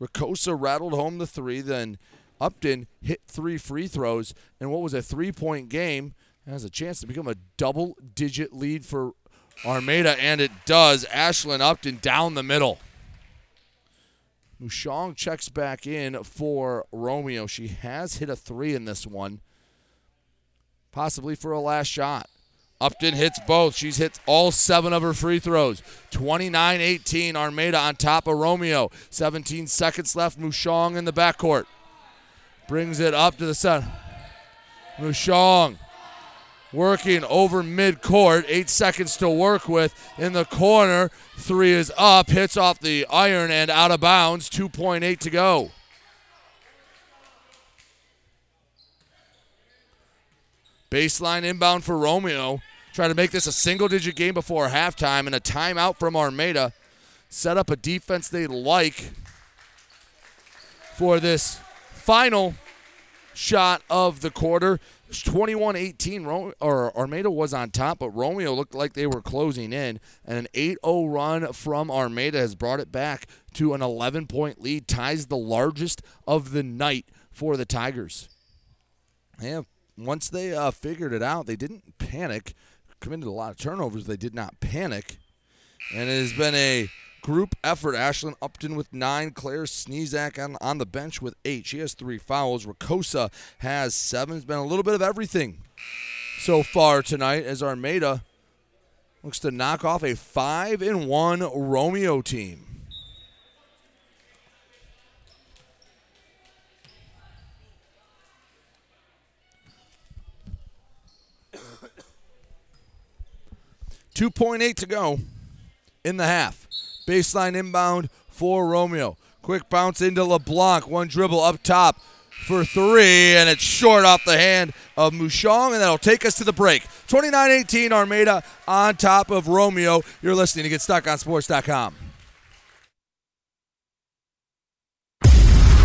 Rakosa rattled home the three, then Upton hit three free throws, and what was a three point game has a chance to become a double digit lead for Armada, and it does. Ashlyn Upton down the middle. Mushong checks back in for Romeo. She has hit a three in this one, possibly for a last shot. Upton hits both. She's hit all seven of her free throws. 29 18, Armada on top of Romeo. 17 seconds left. Mushong in the backcourt. Brings it up to the center. Mushong working over midcourt. Eight seconds to work with in the corner. Three is up, hits off the iron and out of bounds. 2.8 to go. Baseline inbound for Romeo. Try to make this a single digit game before halftime and a timeout from Armada. Set up a defense they like for this final shot of the quarter. 21 18. Or Armada was on top, but Romeo looked like they were closing in. And an 8 0 run from Armada has brought it back to an 11 point lead, ties the largest of the night for the Tigers. Yeah, once they uh, figured it out, they didn't panic. Committed a lot of turnovers. They did not panic. And it has been a group effort. Ashlyn Upton with nine. Claire Sneezak on, on the bench with eight. She has three fouls. Rakosa has seven. It's been a little bit of everything so far tonight as Armada looks to knock off a five and one Romeo team. Two point eight to go in the half. Baseline inbound for Romeo. Quick bounce into LeBlanc. One dribble up top for three, and it's short off the hand of Mushong, and that'll take us to the break. 29 18, Armada on top of Romeo. You're listening to GetStuckOnSports.com.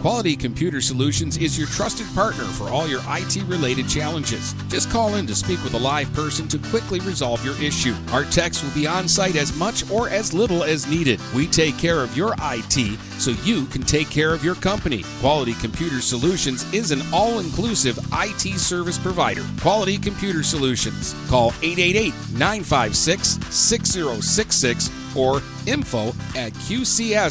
Quality Computer Solutions is your trusted partner for all your IT related challenges. Just call in to speak with a live person to quickly resolve your issue. Our techs will be on site as much or as little as needed. We take care of your IT so you can take care of your company. Quality Computer Solutions is an all inclusive IT service provider. Quality Computer Solutions. Call 888 956 6066 or info at qcsph.com.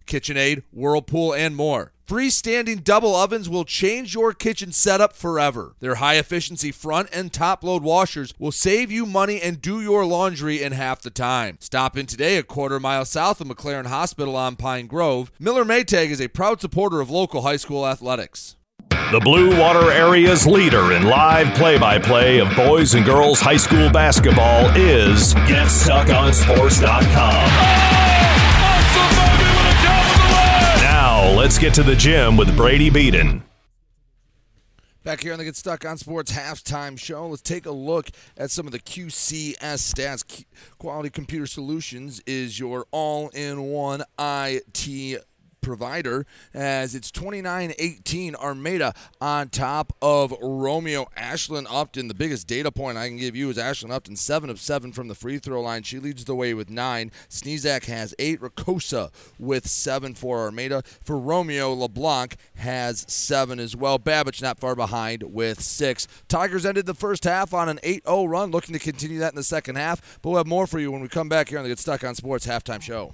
KitchenAid, Whirlpool, and more. Freestanding double ovens will change your kitchen setup forever. Their high efficiency front and top load washers will save you money and do your laundry in half the time. Stop in today a quarter mile south of McLaren Hospital on Pine Grove. Miller Maytag is a proud supporter of local high school athletics. The Blue Water Area's leader in live play by play of boys and girls high school basketball is GetStuckOnSports.com. Let's get to the gym with Brady Beaton. Back here on the Get Stuck on Sports halftime show, let's take a look at some of the QCS stats. Quality Computer Solutions is your all in one IT provider as it's 29-18 Armada on top of Romeo Ashlyn Upton. The biggest data point I can give you is Ashlyn Upton, 7 of 7 from the free throw line. She leads the way with 9. Sneezak has 8. Rakosa with 7 for Armada. For Romeo, LeBlanc has 7 as well. Babich not far behind with 6. Tigers ended the first half on an 8-0 run, looking to continue that in the second half. But we'll have more for you when we come back here on the Get Stuck on Sports halftime show.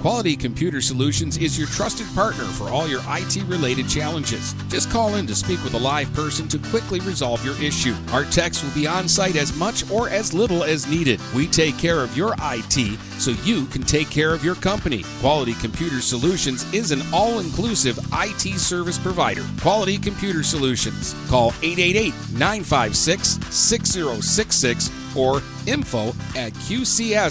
Quality Computer Solutions is your trusted partner for all your IT related challenges. Just call in to speak with a live person to quickly resolve your issue. Our techs will be on site as much or as little as needed. We take care of your IT so you can take care of your company. Quality Computer Solutions is an all inclusive IT service provider. Quality Computer Solutions. Call 888 956 6066 or info at qcsph.com.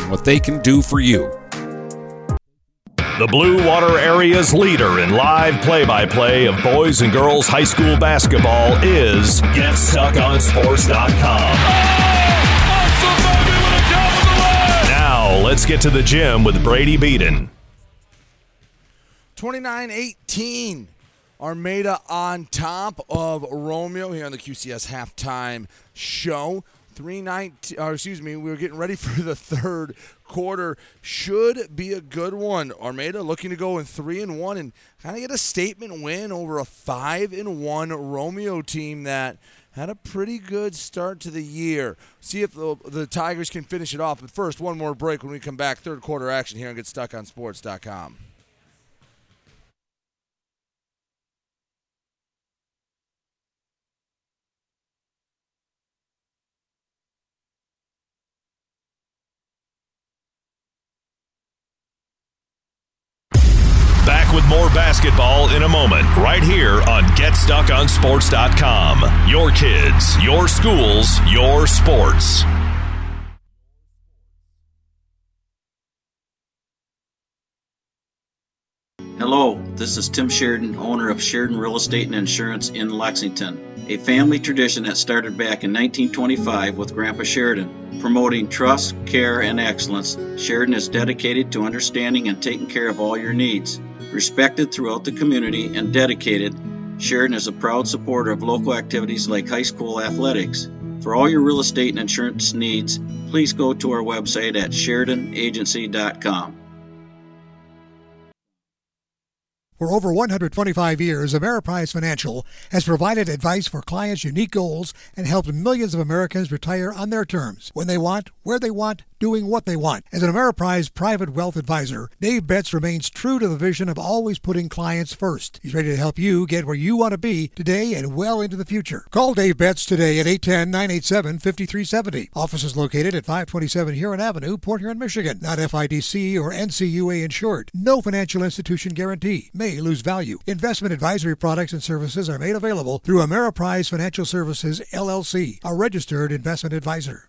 what they can do for you. The Blue Water Area's leader in live play by play of boys and girls high school basketball is GetStuckOnSports.com. Now, let's get to the gym with Brady Beaton. 29 18. Armada on top of Romeo here on the QCS halftime show. 319, or excuse me, we were getting ready [LAUGHS] for the third quarter. Should be a good one. Armada looking to go in 3 and 1 and kind of get a statement win over a 5 and 1 Romeo team that had a pretty good start to the year. See if the, the Tigers can finish it off. But first, one more break when we come back. Third quarter action here and get stuck on GetStuckOnSports.com. With more basketball in a moment, right here on GetStuckOnSports.com. Your kids, your schools, your sports. Hello, this is Tim Sheridan, owner of Sheridan Real Estate and Insurance in Lexington, a family tradition that started back in 1925 with Grandpa Sheridan. Promoting trust, care, and excellence, Sheridan is dedicated to understanding and taking care of all your needs. Respected throughout the community and dedicated, Sheridan is a proud supporter of local activities like high school athletics. For all your real estate and insurance needs, please go to our website at SheridanAgency.com. For over 125 years, Ameriprise Financial has provided advice for clients' unique goals and helped millions of Americans retire on their terms, when they want, where they want, doing what they want. As an Ameriprise private wealth advisor, Dave Betts remains true to the vision of always putting clients first. He's ready to help you get where you want to be today and well into the future. Call Dave Betts today at 810-987-5370. Office is located at 527 Huron Avenue, Port Huron, Michigan. Not FIDC or NCUA insured. No financial institution guarantee. May lose value. Investment advisory products and services are made available through Ameriprise Financial Services, LLC, a registered investment advisor.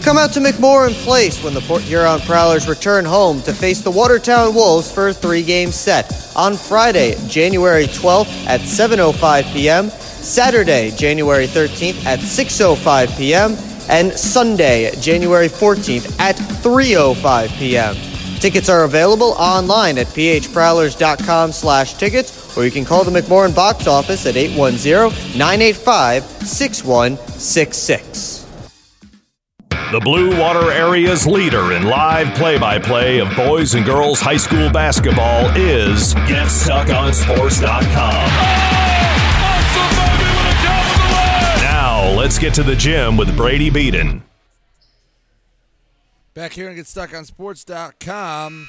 Come out to McMorran Place when the Port Huron Prowlers return home to face the Watertown Wolves for a three-game set on Friday, January 12th at 7:05 p.m., Saturday, January 13th at 6:05 p.m., and Sunday, January 14th at 3:05 p.m. Tickets are available online at phprowlers.com slash tickets, or you can call the McMorran box office at 810-985-6166. The Blue Water Area's leader in live play by play of boys and girls high school basketball is GetStuckOnSports.com. Now, let's get to the gym with Brady Beaton. Back here and GetStuckOnSports.com.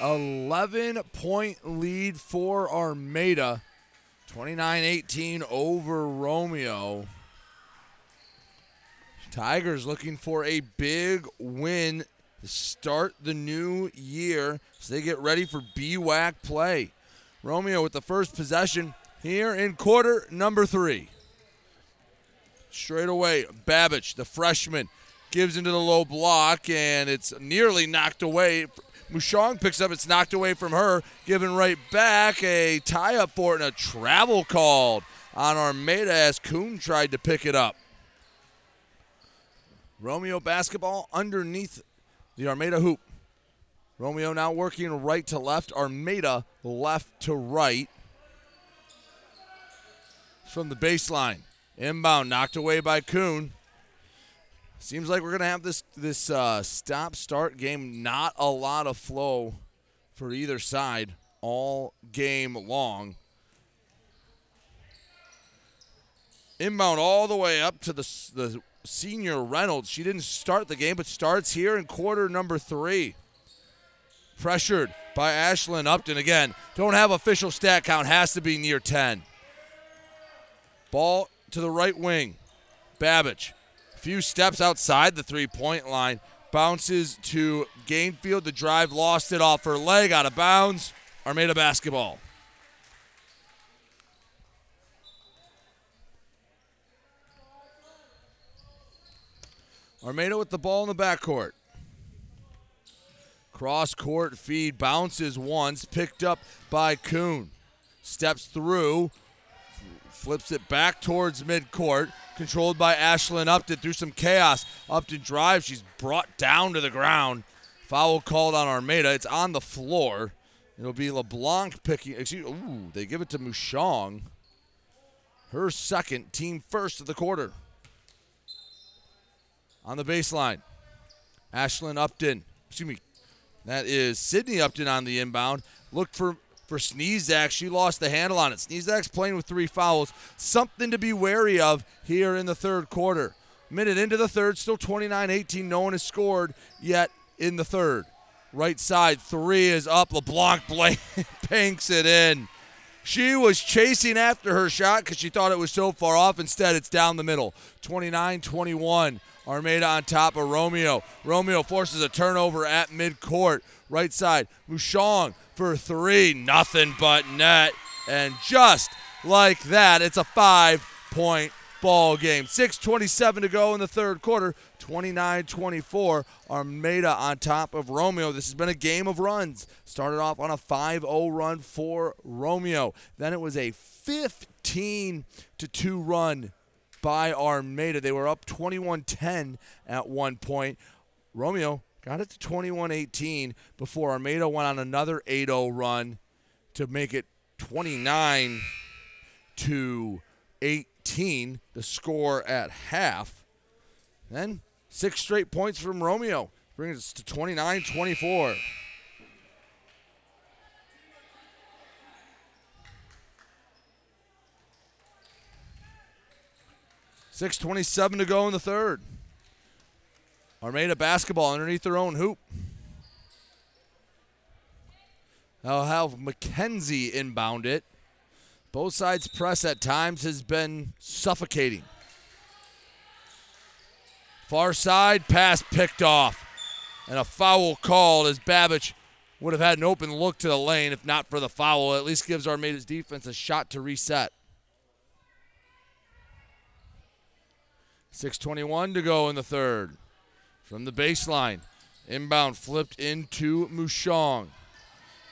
11 point lead for Armada. 29 18 over Romeo. Tigers looking for a big win to start the new year as they get ready for BWAC play. Romeo with the first possession here in quarter number three. Straight away, Babich, the freshman, gives into the low block, and it's nearly knocked away. Mushong picks up, it's knocked away from her, given right back. A tie up for it and a travel called on Armada as Kuhn tried to pick it up. Romeo basketball underneath the Armada hoop. Romeo now working right to left, Armada left to right. From the baseline. Inbound knocked away by Kuhn. Seems like we're gonna have this this uh, stop start game. Not a lot of flow for either side all game long. Inbound all the way up to the the senior Reynolds. She didn't start the game, but starts here in quarter number three. Pressured by Ashlyn Upton again. Don't have official stat count. Has to be near 10. Ball to the right wing. Babich. A few steps outside the three point line. Bounces to Gainfield. The drive lost it off her leg out of bounds. Armada basketball. Armada with the ball in the backcourt. Cross court feed bounces once, picked up by Kuhn. Steps through, flips it back towards midcourt, controlled by Ashlyn Upton through some chaos. Upton drives, she's brought down to the ground. Foul called on Armada. It's on the floor. It'll be LeBlanc picking. Excuse, ooh, they give it to Mushong. Her second, team first of the quarter. On the baseline, Ashlyn Upton. Excuse me. That is Sydney Upton on the inbound. Looked for for Sneezak. She lost the handle on it. Sneezak's playing with three fouls. Something to be wary of here in the third quarter. Minute into the third, still 29 18. No one has scored yet in the third. Right side, three is up. LeBlanc [LAUGHS] banks it in. She was chasing after her shot because she thought it was so far off. Instead, it's down the middle. 29 21. Armada on top of Romeo. Romeo forces a turnover at midcourt. Right side, Mushong for three. Nothing but net. And just like that, it's a five point ball game. 6.27 to go in the third quarter. 29 24. Armada on top of Romeo. This has been a game of runs. Started off on a 5 0 run for Romeo. Then it was a 15 to 2 run by Armada. They were up 21 10 at one point. Romeo got it to 21 18 before Armada went on another 8 0 run to make it 29 to 18, the score at half. Then six straight points from Romeo brings us to 29 24. Six twenty-seven to go in the third. Armada basketball underneath their own hoop. They'll have McKenzie inbound it. Both sides' press at times has been suffocating. Far side pass picked off. And a foul called as Babich would have had an open look to the lane if not for the foul. At least gives Armada's defense a shot to reset. 6.21 to go in the third. From the baseline, inbound flipped into Mushong.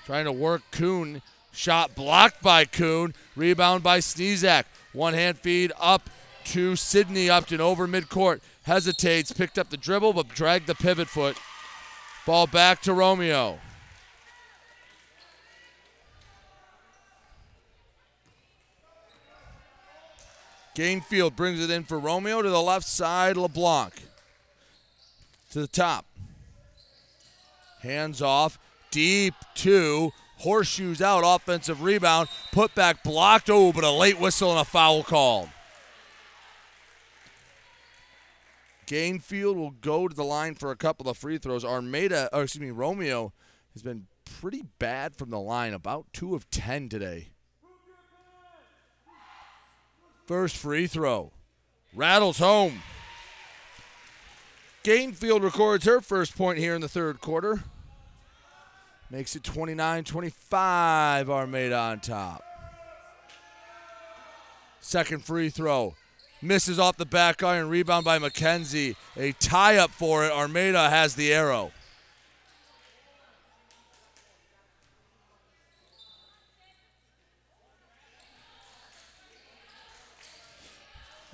Trying to work Kuhn. Shot blocked by Kuhn. Rebound by Sneezak. One hand feed up to Sydney Upton over midcourt. Hesitates, picked up the dribble, but dragged the pivot foot. Ball back to Romeo. Gainfield brings it in for Romeo to the left side. LeBlanc. to the top. Hands off, deep two, horseshoes out, offensive rebound, put back blocked. Oh, but a late whistle and a foul called. Gainfield will go to the line for a couple of free throws. Armada, or excuse me, Romeo has been pretty bad from the line, about two of 10 today. First free throw. Rattles home. Gainfield records her first point here in the third quarter. Makes it 29 25, Armada on top. Second free throw. Misses off the back iron. Rebound by McKenzie. A tie up for it. Armada has the arrow.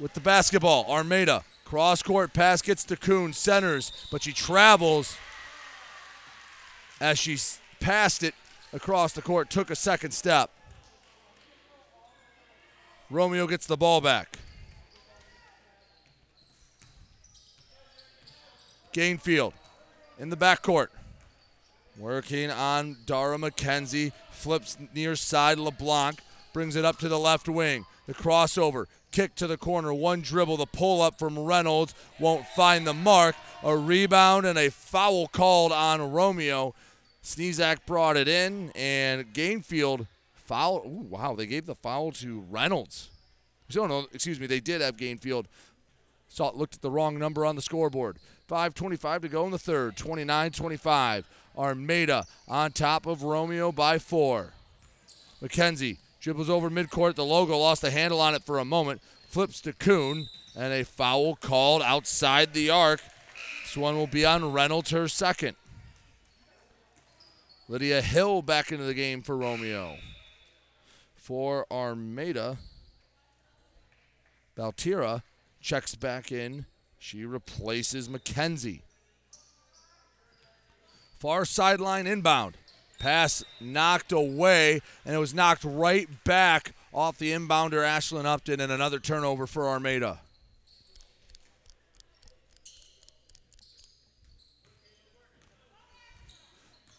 With the basketball, Armada. Cross court pass gets to Kuhn. Centers, but she travels as she passed it across the court, took a second step. Romeo gets the ball back. Gainfield in the backcourt. Working on Dara McKenzie. Flips near side. LeBlanc brings it up to the left wing. The crossover. Kick to the corner. One dribble. The pull up from Reynolds won't find the mark. A rebound and a foul called on Romeo. Sneezak brought it in, and Gainfield foul. Ooh, wow, they gave the foul to Reynolds. So no, excuse me, they did have Gainfield. Saw it looked at the wrong number on the scoreboard. 5:25 to go in the third. 29-25. Armada on top of Romeo by four. McKenzie dribbles over midcourt. The logo lost the handle on it for a moment. Flips to Kuhn, and a foul called outside the arc. This one will be on Reynolds, her second. Lydia Hill back into the game for Romeo. For Armada, Baltiera checks back in. She replaces McKenzie. Far sideline inbound. Pass knocked away, and it was knocked right back off the inbounder, Ashlyn Upton, and another turnover for Armada.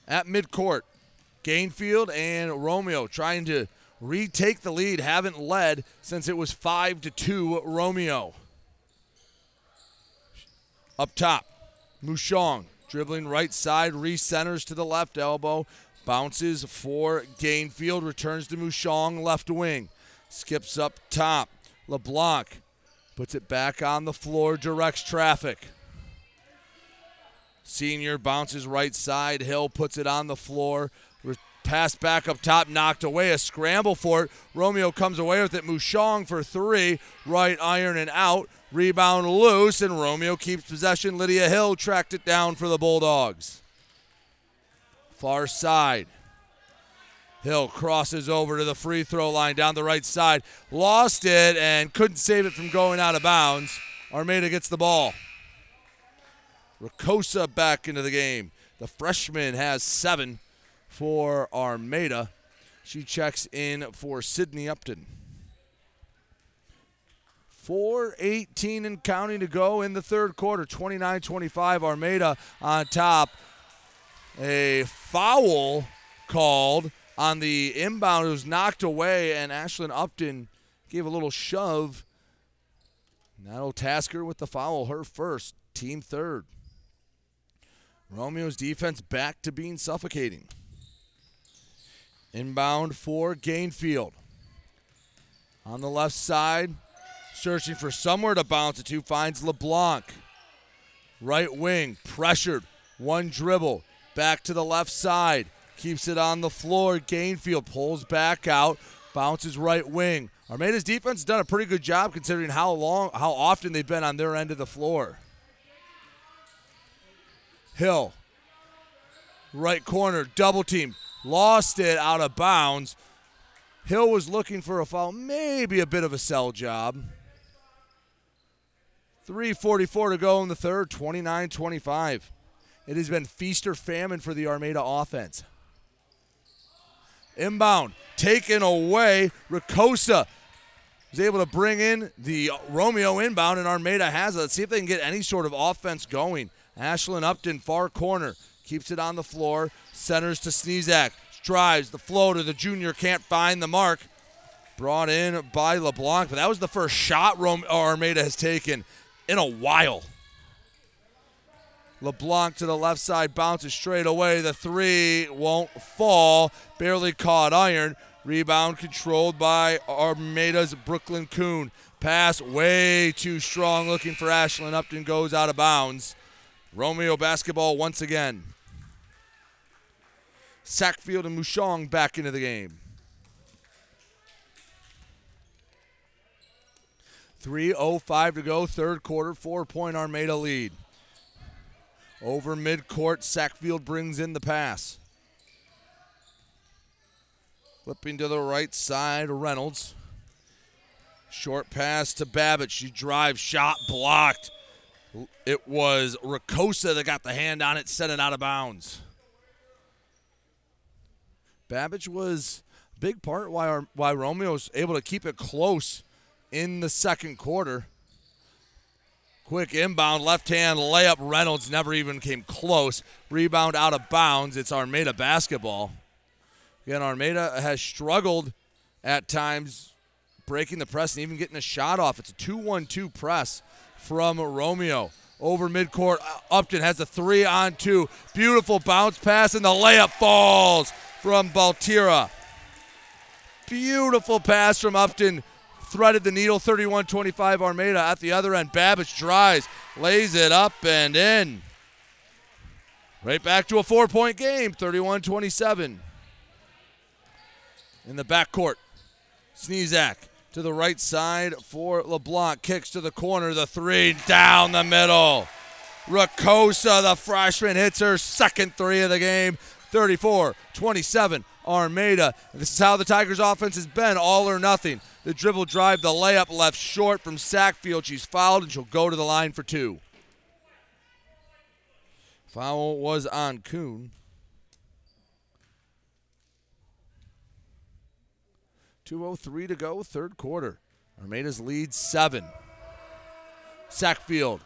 At midcourt, Gainfield and Romeo trying to retake the lead, haven't led since it was 5 to 2 Romeo. Up top, Mushong dribbling right side, recenters to the left elbow, bounces for Gainfield, returns to Mushong, left wing, skips up top. LeBlanc puts it back on the floor, directs traffic. Senior bounces right side. Hill puts it on the floor. Pass back up top, knocked away. A scramble for it. Romeo comes away with it. Mushong for three. Right iron and out. Rebound loose, and Romeo keeps possession. Lydia Hill tracked it down for the Bulldogs. Far side. Hill crosses over to the free throw line down the right side. Lost it and couldn't save it from going out of bounds. Armada gets the ball. Ricosa back into the game. The freshman has seven for Armada. She checks in for Sydney Upton. 4.18 and counting to go in the third quarter. 29 25. Armada on top. A foul called on the inbound. It was knocked away, and Ashlyn Upton gave a little shove. That'll task her with the foul, her first, team third. Romeo's defense back to being suffocating. Inbound for Gainfield. On the left side, searching for somewhere to bounce it to, finds LeBlanc. Right wing, pressured, one dribble, back to the left side, keeps it on the floor. Gainfield pulls back out, bounces right wing. Armada's defense has done a pretty good job considering how long, how often they've been on their end of the floor. Hill. Right corner, double team. Lost it out of bounds. Hill was looking for a foul, maybe a bit of a sell job. 3.44 to go in the third, 29 25. It has been feast or famine for the Armada offense. Inbound, taken away. Ricosa is able to bring in the Romeo inbound, and Armada has it. Let's see if they can get any sort of offense going Ashlyn Upton, far corner, keeps it on the floor, centers to Sneezak, drives the floater. The junior can't find the mark. Brought in by LeBlanc, but that was the first shot Rome Armada has taken in a while. LeBlanc to the left side, bounces straight away. The three won't fall. Barely caught iron. Rebound controlled by Armada's Brooklyn Kuhn. Pass way too strong, looking for Ashlyn Upton, goes out of bounds. Romeo basketball once again. Sackfield and Mushong back into the game. 3.05 to go, third quarter, four point Armada lead. Over midcourt, Sackfield brings in the pass. Flipping to the right side, Reynolds. Short pass to Babich. She drives, shot blocked. It was Rakosa that got the hand on it, set it out of bounds. Babich was a big part why our, why Romeo was able to keep it close in the second quarter. Quick inbound, left hand layup. Reynolds never even came close. Rebound out of bounds. It's Armada basketball. Again, Armada has struggled at times breaking the press and even getting a shot off. It's a 2 1 2 press from Romeo. Over midcourt, uh, Upton has a three on two. Beautiful bounce pass, and the layup falls from Baltiera. Beautiful pass from Upton. Threaded the needle, 31 25 Armada at the other end. Babich drives, lays it up and in. Right back to a four point game, 31 27. In the backcourt, Sneezak to the right side for LeBlanc. Kicks to the corner. The three down the middle. Rakosa, the freshman, hits her second three of the game. 34 27. Armada. This is how the Tigers' offense has been all or nothing. The dribble drive, the layup left short from Sackfield. She's fouled and she'll go to the line for two. Foul was on Kuhn. 2.03 to go, third quarter. Armada's lead seven. Sackfield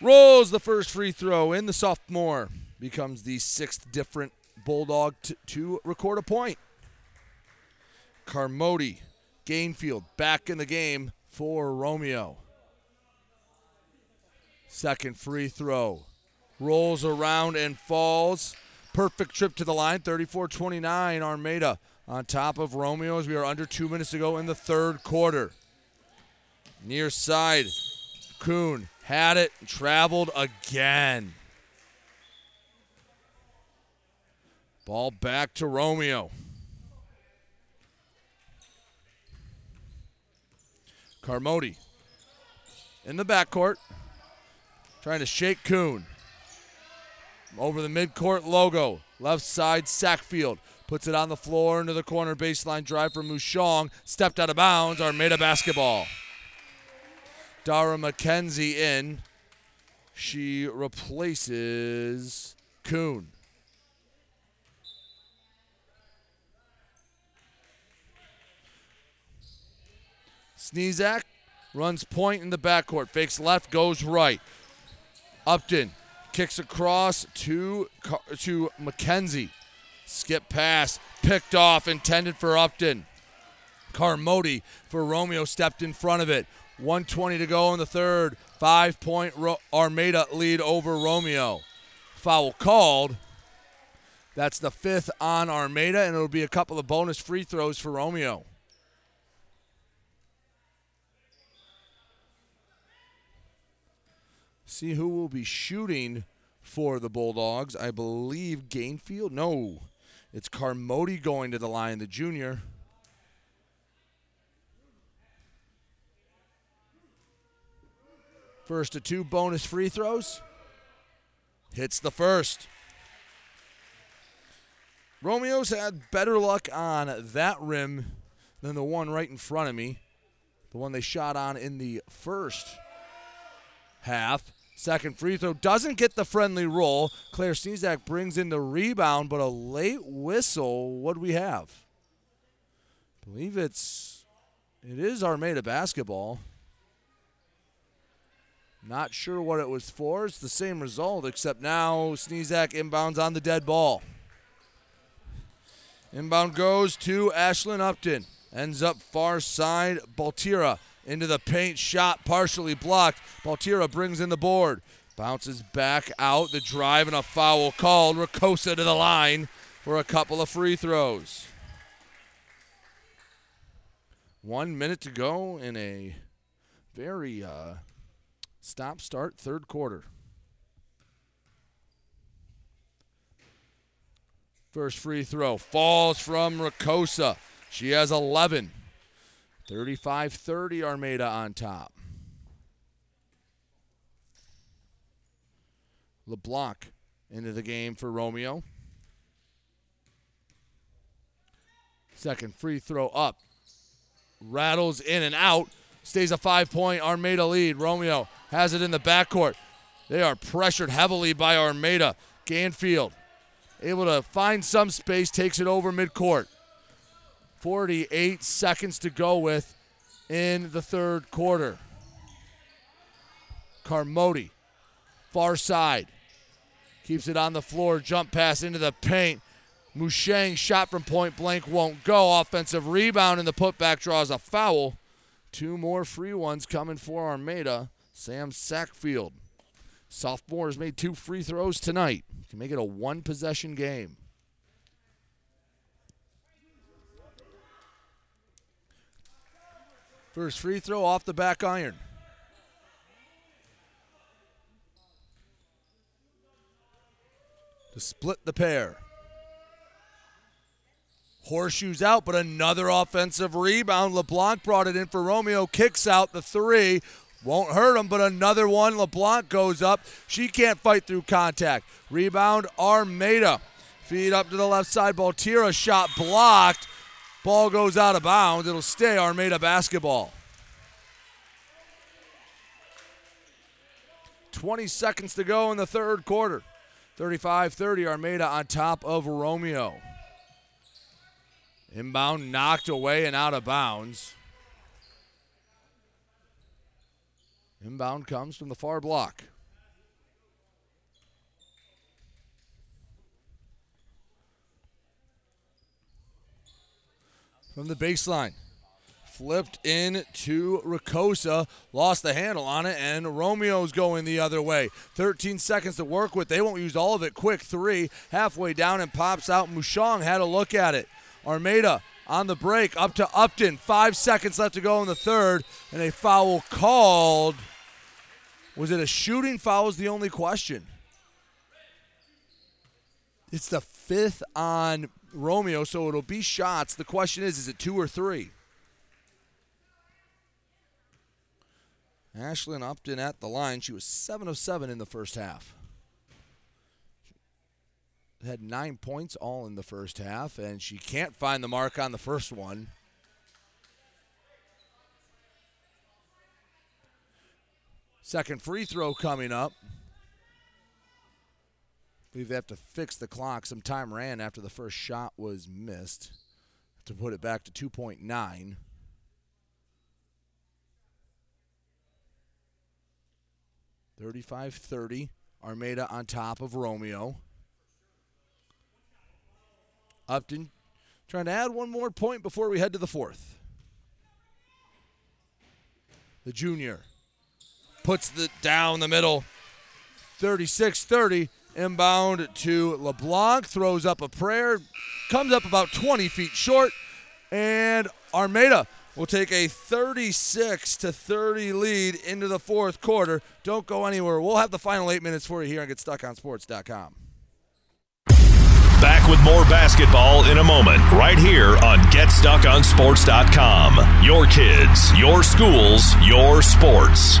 rolls the first free throw in. The sophomore becomes the sixth different Bulldog to, to record a point. Carmody, Gainfield back in the game for Romeo. Second free throw. Rolls around and falls. Perfect trip to the line. 34 29. Armada on top of Romeo as we are under two minutes to go in the third quarter. Near side, Kuhn had it, traveled again. Ball back to Romeo. Carmody in the backcourt, trying to shake Kuhn. Over the midcourt logo, left side Sackfield puts it on the floor into the corner baseline drive for Mushong. Stepped out of bounds. Armada basketball. Dara McKenzie in. She replaces Kuhn. Sneezak runs point in the backcourt. Fakes left, goes right. Upton kicks across to to McKenzie. Skip pass, picked off, intended for Upton. Carmody for Romeo stepped in front of it. 120 to go in the third. Five point Ro- Armada lead over Romeo. Foul called. That's the fifth on Armada, and it'll be a couple of bonus free throws for Romeo. See who will be shooting for the Bulldogs. I believe Gainfield. No, it's Carmody going to the line, the junior. First of two bonus free throws. Hits the first. Romeo's had better luck on that rim than the one right in front of me. The one they shot on in the first half. Second free throw doesn't get the friendly roll. Claire Sneezak brings in the rebound, but a late whistle. What do we have? I believe it's it is Armada basketball. Not sure what it was for. It's the same result, except now Sneezak inbounds on the dead ball. Inbound goes to Ashlyn Upton. Ends up far side. Baltiera into the paint. Shot partially blocked. Baltiera brings in the board. Bounces back out. The drive and a foul called. Rakosa to the line for a couple of free throws. One minute to go in a very uh, stop start third quarter. First free throw falls from Rakosa. She has 11. 35 30, Armada on top. LeBlanc into the game for Romeo. Second free throw up. Rattles in and out. Stays a five point Armada lead. Romeo has it in the backcourt. They are pressured heavily by Armada. Gainfield able to find some space, takes it over midcourt. 48 seconds to go with in the third quarter. Carmody, far side, keeps it on the floor, jump pass into the paint. Mushong shot from point blank won't go. Offensive rebound and the putback draws a foul. Two more free ones coming for Armada. Sam Sackfield. Sophomore has made two free throws tonight. Can make it a one possession game. First free throw off the back iron. To split the pair. Horseshoes out, but another offensive rebound. LeBlanc brought it in for Romeo. Kicks out the three. Won't hurt him, but another one. LeBlanc goes up. She can't fight through contact. Rebound, Armada. Feed up to the left side. Baltiera shot blocked. Ball goes out of bounds. It'll stay Armada basketball. 20 seconds to go in the third quarter. 35 30, Armada on top of Romeo. Inbound knocked away and out of bounds. Inbound comes from the far block. From the baseline. Flipped in to Rakosa, lost the handle on it, and Romeo's going the other way. 13 seconds to work with. They won't use all of it. Quick three, halfway down and pops out. Mushong had a look at it. Armada on the break, up to Upton. Five seconds left to go in the third, and a foul called. Was it a shooting foul? Is the only question. It's the fifth on Romeo, so it'll be shots. The question is, is it two or three? Ashlyn Upton at the line. She was 7 of 7 in the first half. Had nine points all in the first half, and she can't find the mark on the first one. Second free throw coming up. Believe they have to fix the clock. Some time ran after the first shot was missed to put it back to 2.9. Thirty-five thirty. Armada on top of Romeo. Upton trying to add one more point before we head to the fourth. The junior puts the down the middle. 36 30. Inbound to LeBlanc. Throws up a prayer. Comes up about 20 feet short. And Armada will take a 36 to 30 lead into the fourth quarter. Don't go anywhere. We'll have the final eight minutes for you here on GetStuckOnSports.com. Back with more basketball in a moment, right here on GetStuckOnSports.com. Your kids, your schools, your sports.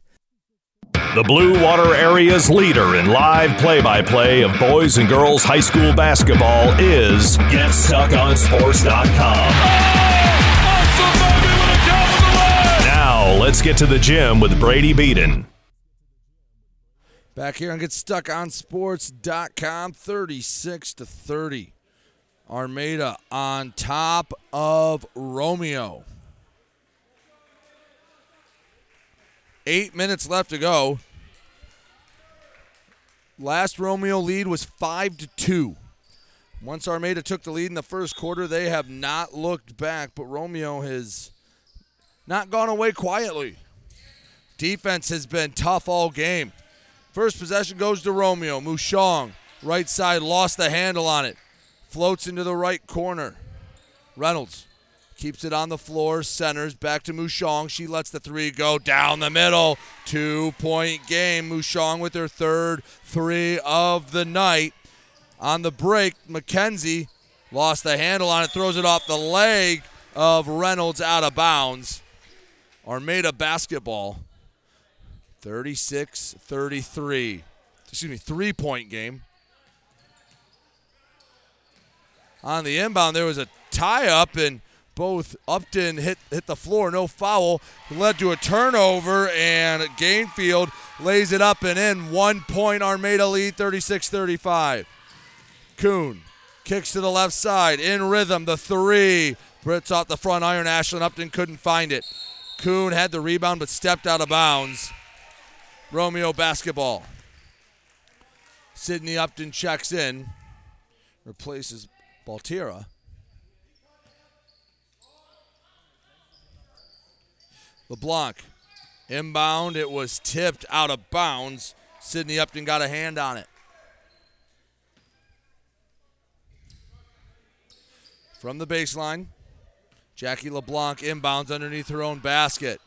The Blue Water Area's leader in live play by play of boys and girls high school basketball is GetStuckOnSports.com. Now, let's get to the gym with Brady Beaton. Back here on GetStuckOnSports.com, 36 to 30. Armada on top of Romeo. Eight minutes left to go. Last Romeo lead was five to two. Once Armada took the lead in the first quarter, they have not looked back, but Romeo has not gone away quietly. Defense has been tough all game. First possession goes to Romeo. Mushong, right side, lost the handle on it. Floats into the right corner. Reynolds keeps it on the floor, centers back to Mushong. She lets the three go down the middle. Two point game. Mushong with her third three of the night. On the break, McKenzie lost the handle on it, throws it off the leg of Reynolds out of bounds. Armada basketball 36 33. Excuse me, three point game. On the inbound, there was a tie up, and both Upton hit, hit the floor, no foul. Led to a turnover, and Gainfield lays it up and in. One point Armada lead, 36 35. Kuhn kicks to the left side, in rhythm, the three. Brits off the front iron. Ashlyn Upton couldn't find it. Kuhn had the rebound but stepped out of bounds. Romeo basketball. Sydney Upton checks in, replaces Baltiera. LeBlanc inbound. It was tipped out of bounds. Sydney Upton got a hand on it. From the baseline, Jackie LeBlanc inbounds underneath her own basket.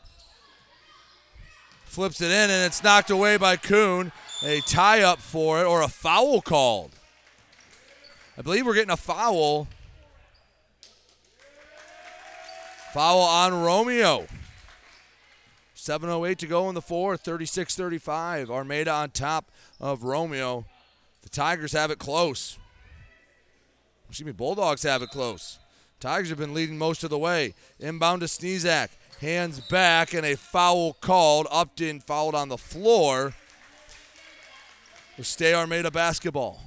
Flips it in, and it's knocked away by Kuhn. A tie up for it, or a foul called. I believe we're getting a foul. Foul on Romeo. 7.08 to go in the fourth, 36 35. Armada on top of Romeo. The Tigers have it close. Excuse me, Bulldogs have it close. Tigers have been leading most of the way. Inbound to Sneezak. Hands back and a foul called. Upton fouled on the floor. Stay Armada basketball.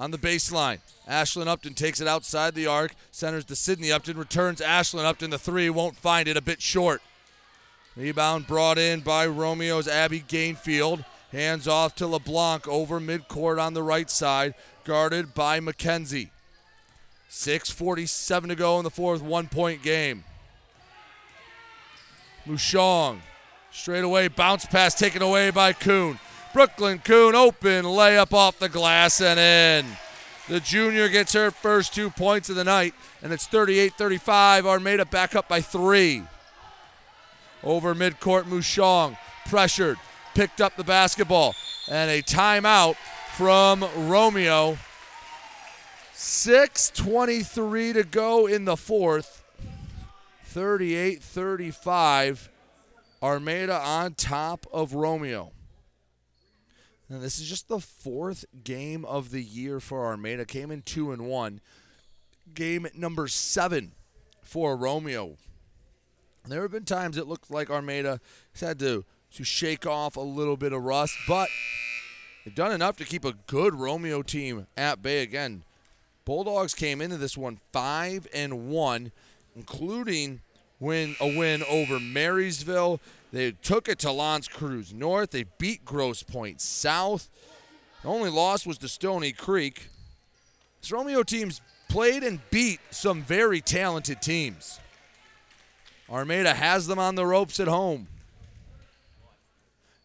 On the baseline. Ashlyn Upton takes it outside the arc, centers to Sydney Upton, returns Ashlyn Upton. The three won't find it, a bit short. Rebound brought in by Romeo's Abby Gainfield. Hands off to LeBlanc over midcourt on the right side, guarded by McKenzie. 6.47 to go in the fourth, one point game. Mushong, straight away, bounce pass taken away by Kuhn. Brooklyn Kuhn open, layup off the glass and in. The junior gets her first two points of the night, and it's 38 35. Armada back up by three. Over midcourt, Mushong pressured, picked up the basketball, and a timeout from Romeo. 6.23 to go in the fourth. 38 35. Armada on top of Romeo. Now, this is just the fourth game of the year for Armada. Came in two and one. Game number seven for Romeo. There have been times it looked like Armada has had to, to shake off a little bit of rust, but they've done enough to keep a good Romeo team at bay again. Bulldogs came into this one five and one, including win a win over Marysville they took it to L'Anse Creuse North. They beat Grosse Pointe South. The only loss was to Stoney Creek. This Romeo team's played and beat some very talented teams. Armada has them on the ropes at home.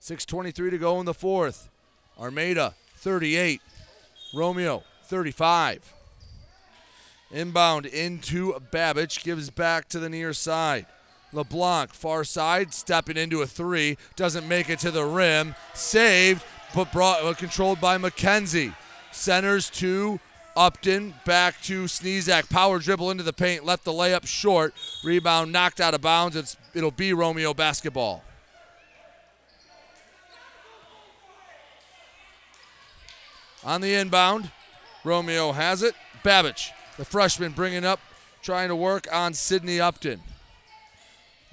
6.23 to go in the fourth. Armada 38. Romeo 35. Inbound into Babich, gives back to the near side. LeBlanc, far side, stepping into a three, doesn't make it to the rim. Saved, but brought uh, controlled by McKenzie. Centers to Upton, back to Sneezak. Power dribble into the paint, left the layup short. Rebound knocked out of bounds. It's, it'll be Romeo basketball. On the inbound, Romeo has it. Babich, the freshman, bringing up, trying to work on Sydney Upton.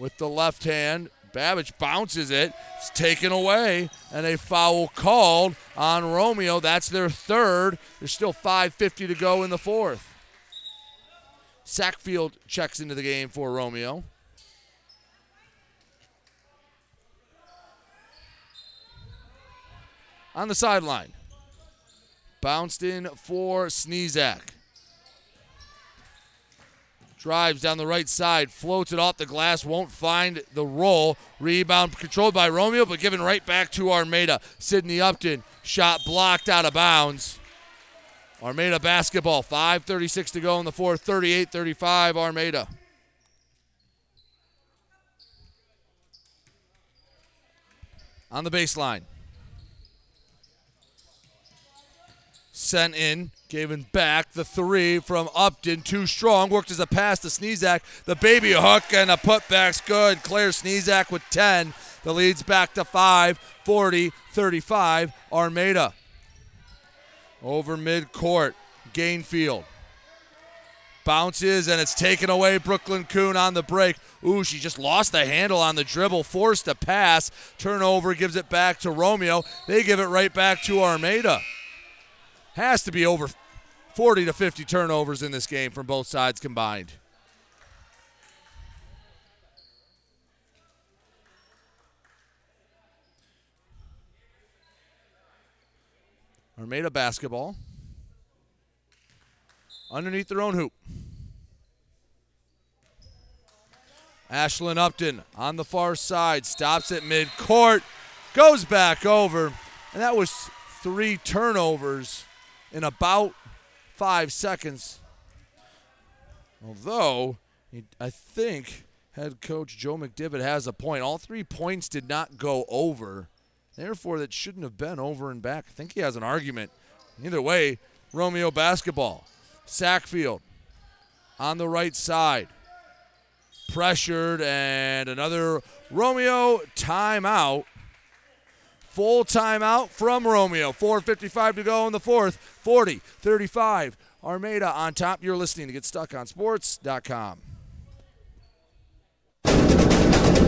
With the left hand, Babich bounces it. It's taken away, and a foul called on Romeo. That's their third. There's still 5.50 to go in the fourth. Sackfield checks into the game for Romeo. On the sideline. Bounced in for Sneezak. Drives down the right side, floats it off the glass, won't find the roll. Rebound controlled by Romeo, but given right back to Armada. Sydney Upton, shot blocked out of bounds. Armada basketball, 5.36 to go in the fourth, 38 35 Armada. On the baseline. Sent in, given back the three from Upton, too strong. Worked as a pass to Sneezak. The baby hook and a putback's good. Claire Sneezak with 10. The lead's back to 5, 40 35. Armada. Over mid midcourt. Gainfield. Bounces and it's taken away. Brooklyn Kuhn on the break. Ooh, she just lost the handle on the dribble, forced a pass. Turnover gives it back to Romeo. They give it right back to Armada. Has to be over 40 to 50 turnovers in this game from both sides combined. Armada basketball. Underneath their own hoop. Ashlyn Upton on the far side, stops at midcourt, goes back over, and that was three turnovers in about five seconds. Although, I think head coach Joe McDivitt has a point. All three points did not go over. Therefore, that shouldn't have been over and back. I think he has an argument. Either way, Romeo basketball. Sackfield on the right side. Pressured and another Romeo timeout. Full timeout from Romeo. 4.55 to go in the fourth. 40 35. Armada on top. You're listening to GetStuckOnSports.com.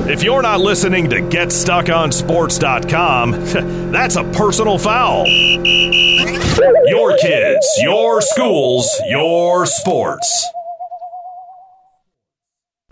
If you're not listening to GetStuckOnSports.com, [LAUGHS] that's a personal foul. Your kids, your schools, your sports.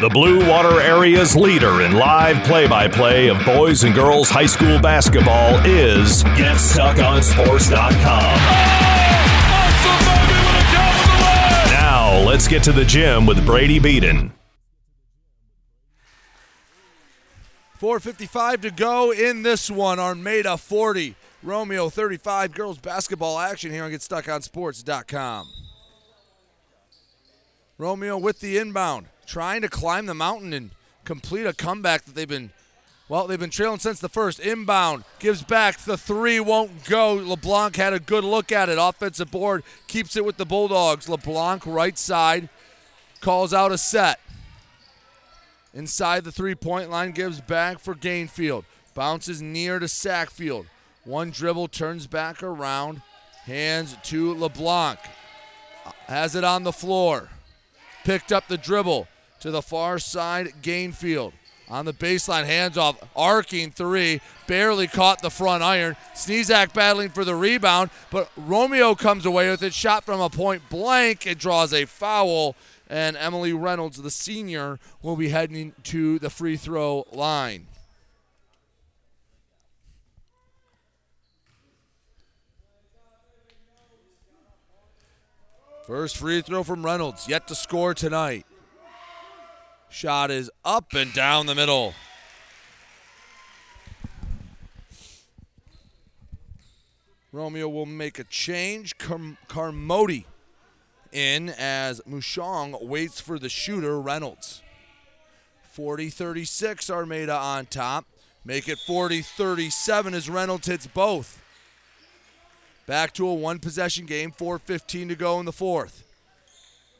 The Blue Water Area's leader in live play by play of boys and girls high school basketball is GetStuckOnSports.com. Now, let's get to the gym with Brady Beaton. 4.55 to go in this one. Armada 40, Romeo 35. Girls basketball action here on GetStuckOnSports.com. Romeo with the inbound, trying to climb the mountain and complete a comeback that they've been, well, they've been trailing since the first. Inbound, gives back, the three won't go. LeBlanc had a good look at it. Offensive board keeps it with the Bulldogs. LeBlanc, right side, calls out a set. Inside the three point line, gives back for Gainfield. Bounces near to Sackfield. One dribble, turns back around, hands to LeBlanc. Has it on the floor. picked up the dribble to the far side. Gainfield on the baseline, hands off, arcing three, barely caught the front iron. Sneezak battling for the rebound, but Romeo comes away with it. Shot from a point blank. It draws a foul, and Emily Reynolds, the senior, will be heading to the free throw line. First free throw from Reynolds, yet to score tonight. Shot is up and down the middle. Romeo will make a change. Car- Carmody in as Mushong waits for the shooter, Reynolds. 40 36, Armada on top. Make it 40 37 as Reynolds hits both. Back to a one possession game, 4.15 to go in the fourth.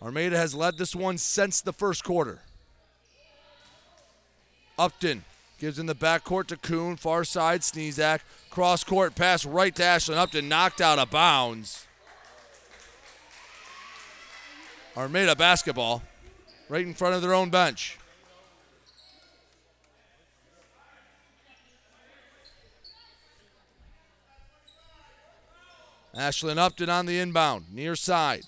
Armada has led this one since the first quarter. Upton gives in the backcourt to Kuhn, far side, Sneezak. Cross court pass right to Ashlyn Upton, knocked out of bounds. Armada basketball right in front of their own bench. Ashlyn Upton on the inbound, near side.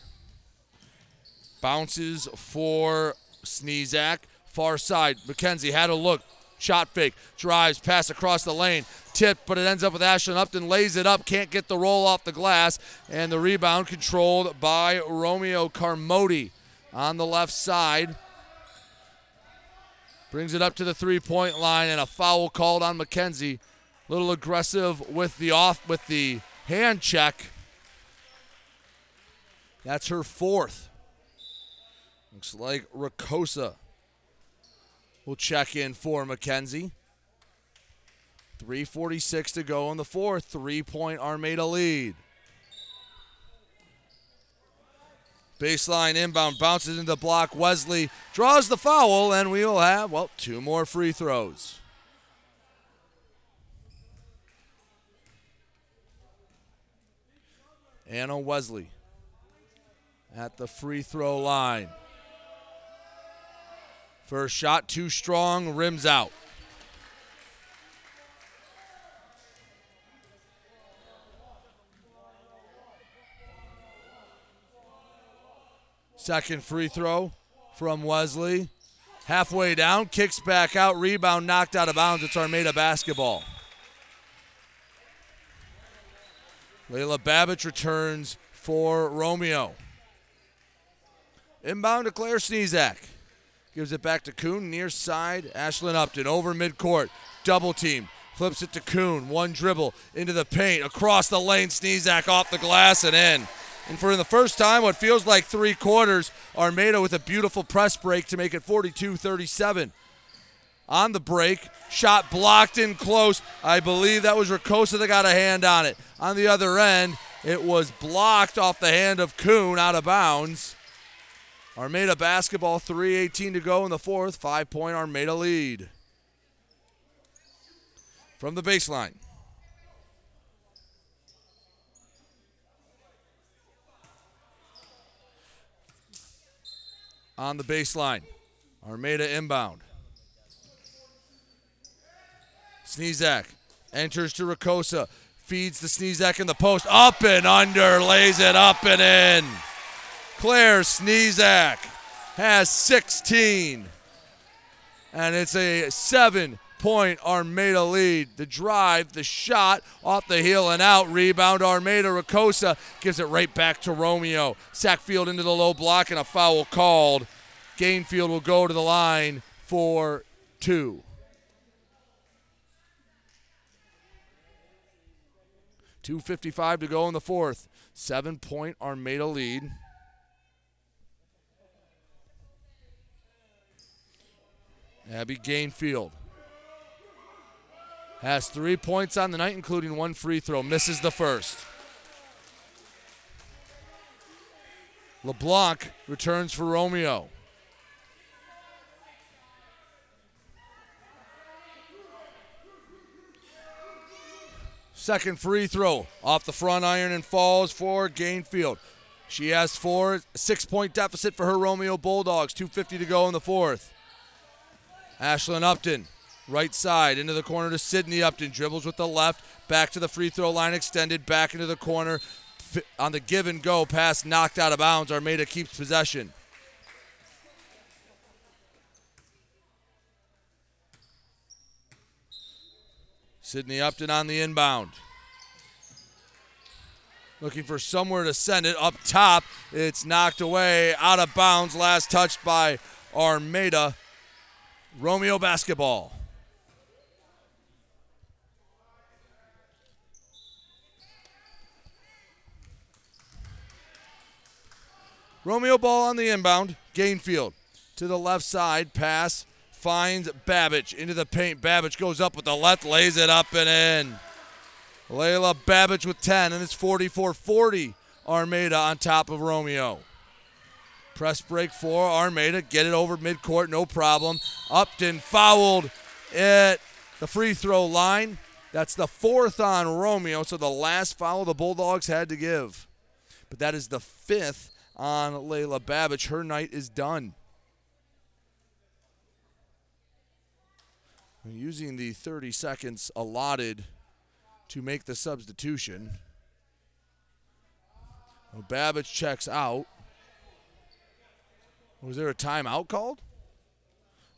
Bounces for Sneezak. Far side, McKenzie had a look. Shot fake, drives, pass across the lane, tipped, but it ends up with Ashlyn Upton, lays it up, can't get the roll off the glass, and the rebound controlled by Romeo Carmody on the left side. Brings it up to the three-point line, and a foul called on McKenzie. A little aggressive with the off with the hand check. That's her fourth. Looks like Rakosa will check in for McKenzie. 3.46 to go in the fourth. Three point Armada lead. Baseline inbound bounces into block. Wesley draws the foul, and we will have, well, two more free throws. Anna Wesley at the free throw line. First shot too strong, rims out. Second free throw from Wesley. Halfway down, kicks back out, rebound knocked out of bounds. It's Armada basketball. Layla Babich returns for Romeo. Inbound to Claire Sneezak. Gives it back to Kuhn, near side. Ashlyn Upton over midcourt. Double team. Flips it to Kuhn. One dribble into the paint. Across the lane. Sneezak off the glass and in. And for the first time, what feels like three quarters, Armada with a beautiful press break to make it 42 37. On the break, shot blocked in close. I believe that was Rakosa that got a hand on it. On the other end, it was blocked off the hand of Kuhn out of bounds. Armada basketball, 3.18 to go in the fourth. Five point Armada lead. From the baseline. On the baseline. Armada inbound. Sneezak enters to Rakosa. Feeds the Sneezak in the post. Up and under. Lays it up and in. Claire Sneezak has 16. And it's a seven point Armada lead. The drive, the shot off the heel and out. Rebound Armada. Rakosa gives it right back to Romeo. Sackfield into the low block and a foul called. Gainfield will go to the line for two. Two fifty-five to go in the fourth. Seven point Armada lead. Abby Gainfield has three points on the night, including one free throw. Misses the first. LeBlanc returns for Romeo. Second free throw off the front iron and falls for Gainfield. She has four, six point deficit for her Romeo Bulldogs. 2.50 to go in the fourth. Ashlyn Upton, right side, into the corner to Sydney Upton. Dribbles with the left, back to the free throw line extended, back into the corner. On the give and go, pass knocked out of bounds. Armada keeps possession. Sydney Upton on the inbound. Looking for somewhere to send it up top. It's knocked away out of bounds. Last touched by Armada. Romeo basketball. Romeo ball on the inbound. Gainfield to the left side. Pass finds Babich into the paint. Babich goes up with the left, lays it up and in. Layla Babich with 10, and it's 44 40. Armada on top of Romeo. Press break for Armada. Get it over midcourt, no problem. Upton fouled at the free throw line. That's the fourth on Romeo, so the last foul the Bulldogs had to give. But that is the fifth on Layla Babich. Her night is done. Using the 30 seconds allotted to make the substitution. Babich checks out. Was there a timeout called?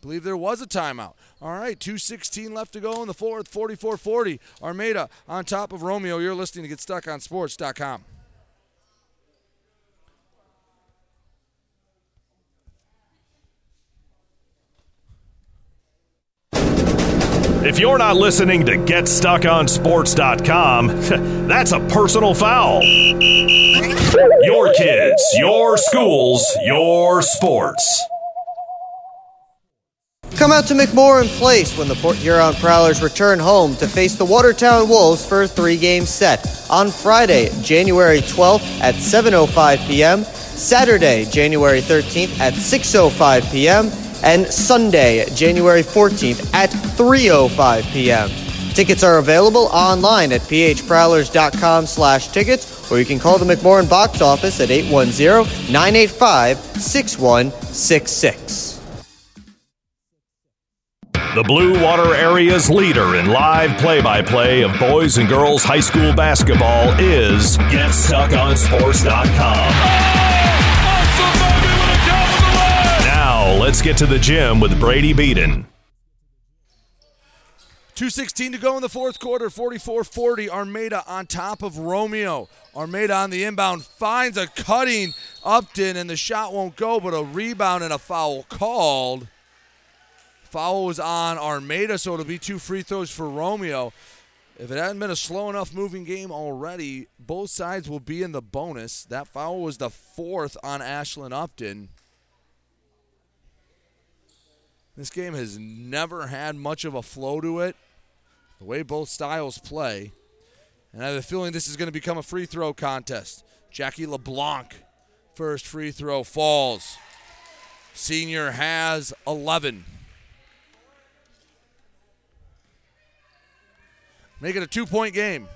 Believe there was a timeout. All right, 2.16 left to go in the fourth, 44 40. Armada on top of Romeo. You're listening to Get Stuck on GetStuckOnSports.com. If you're not listening to GetStuckOnSports.com, [LAUGHS] that's a personal foul. Your kids, your schools, your sports. Come out to McMorran Place when the Port Huron Prowlers return home to face the Watertown Wolves for a three-game set on Friday, January 12th at 7:05 p.m., Saturday, January 13th at 6:05 p.m., and Sunday, January 14th at 3:05 p.m. Tickets are available online at phprowlers.com slash tickets, or you can call the McMorran box office at 810-985-6166. The Blue Water Area's leader in live play by play of boys and girls high school basketball is GetStuckOnSports.com. Now, let's get to the gym with Brady Beaton. 2.16 to go in the fourth quarter, 44 40. Armada on top of Romeo. Armada on the inbound finds a cutting Upton, and the shot won't go, but a rebound and a foul called. Foul was on Armada, so it'll be two free throws for Romeo. If it hadn't been a slow enough moving game already, both sides will be in the bonus. That foul was the fourth on Ashlyn Upton. This game has never had much of a flow to it, the way both styles play. And I have a feeling this is going to become a free throw contest. Jackie LeBlanc, first free throw falls. Senior has 11. Make it a two point game.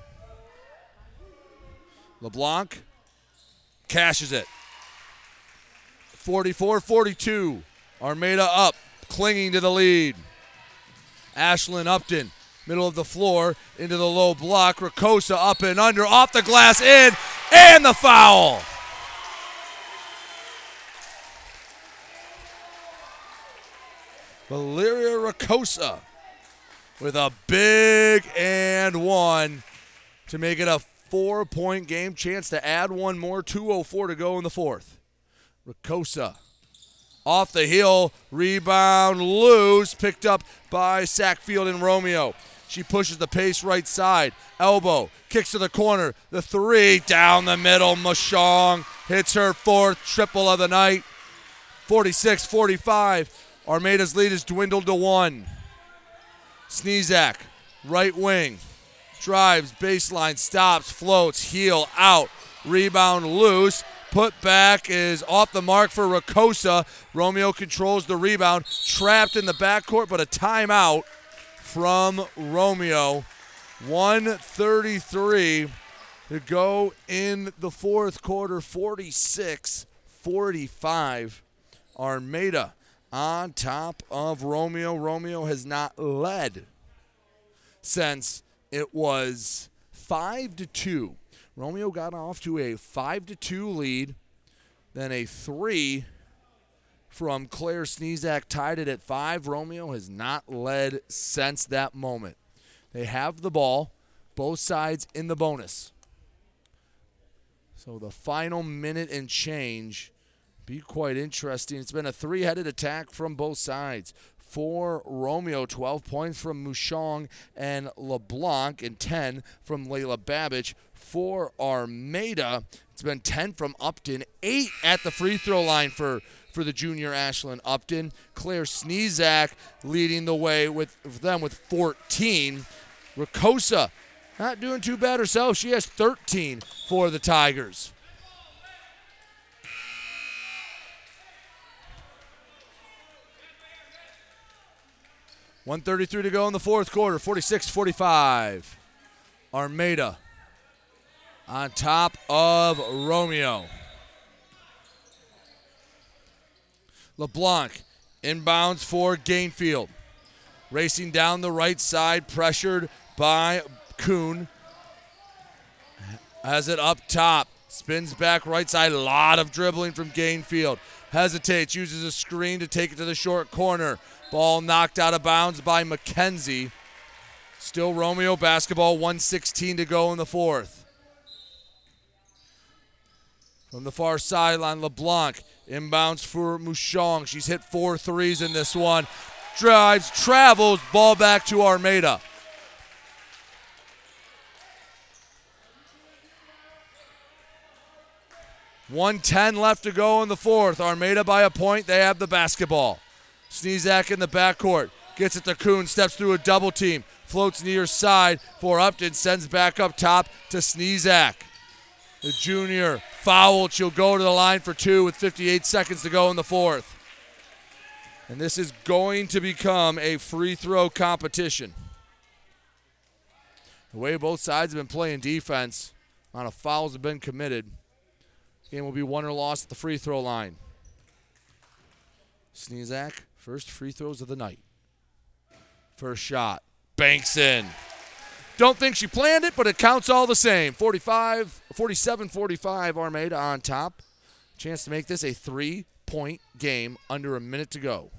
LeBlanc cashes it. 44 42. Armada up, clinging to the lead. Ashlyn Upton, middle of the floor, into the low block. Rakosa up and under, off the glass, in, and the foul. Valeria Rakosa with a big and one to make it a four point game. Chance to add one more. 2.04 to go in the fourth. Rakosa off the heel, rebound loose, picked up by Sackfield and Romeo. She pushes the pace right side, elbow, kicks to the corner, the three down the middle. Mushong hits her fourth triple of the night. 46 45. Armada's lead is dwindled to one. Sneezak, right wing, drives, baseline, stops, floats, heel, out, rebound loose. Put back is off the mark for Rakosa. Romeo controls the rebound, trapped in the backcourt, but a timeout from Romeo. 133 to go in the fourth quarter 46 45. Armada on top of Romeo. Romeo has not led since it was 5 to 2. Romeo got off to a 5 to 2 lead, then a 3 from Claire Sneezak tied it at 5. Romeo has not led since that moment. They have the ball, both sides in the bonus. So the final minute and change be quite interesting. It's been a three-headed attack from both sides. For Romeo, 12 points from Mushong and LeBlanc, and 10 from Layla Babich. For Armada, it's been 10 from Upton, 8 at the free throw line for, for the junior Ashlyn Upton. Claire Sneezak leading the way with them with 14. Rakosa not doing too bad herself. She has 13 for the Tigers. One thirty-three to go in the fourth quarter. 46-45. Armada on top of Romeo. LeBlanc inbounds for Gainfield. Racing down the right side, pressured by Kuhn. Has it up top. Spins back right side. A lot of dribbling from Gainfield. Hesitates, uses a screen to take it to the short corner. Ball knocked out of bounds by McKenzie. Still Romeo basketball, 116 to go in the fourth. From the far sideline, LeBlanc inbounds for Mushong. She's hit four threes in this one. Drives, travels, ball back to Armada. One ten left to go in the fourth. Armada by a point. They have the basketball. Sneezak in the backcourt. Gets it to Kuhn. Steps through a double team. Floats near side for Upton. Sends back up top to Sneezak. The junior fouled. She'll go to the line for two with 58 seconds to go in the fourth. And this is going to become a free throw competition. The way both sides have been playing defense, a lot of fouls have been committed. Game will be won or lost at the free throw line. Sneezak, first free throws of the night. First shot, banks in. Don't think she planned it, but it counts all the same. 45, 47 45, Armada on top. Chance to make this a three point game under a minute to go.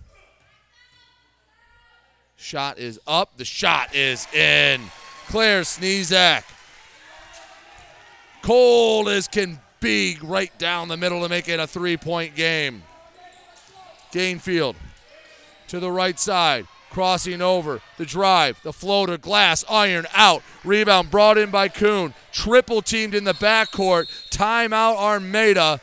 Shot is up. The shot is in. Claire Sneezak. Cold as can be right down the middle to make it a three point game. Gainfield to the right side. Crossing over the drive, the floater, glass, iron out. Rebound brought in by Kuhn. Triple teamed in the backcourt. Timeout Armada.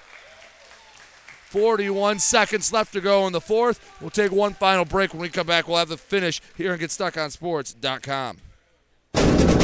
41 seconds left to go in the fourth. We'll take one final break. When we come back, we'll have the finish here and GetStuckOnSports.com.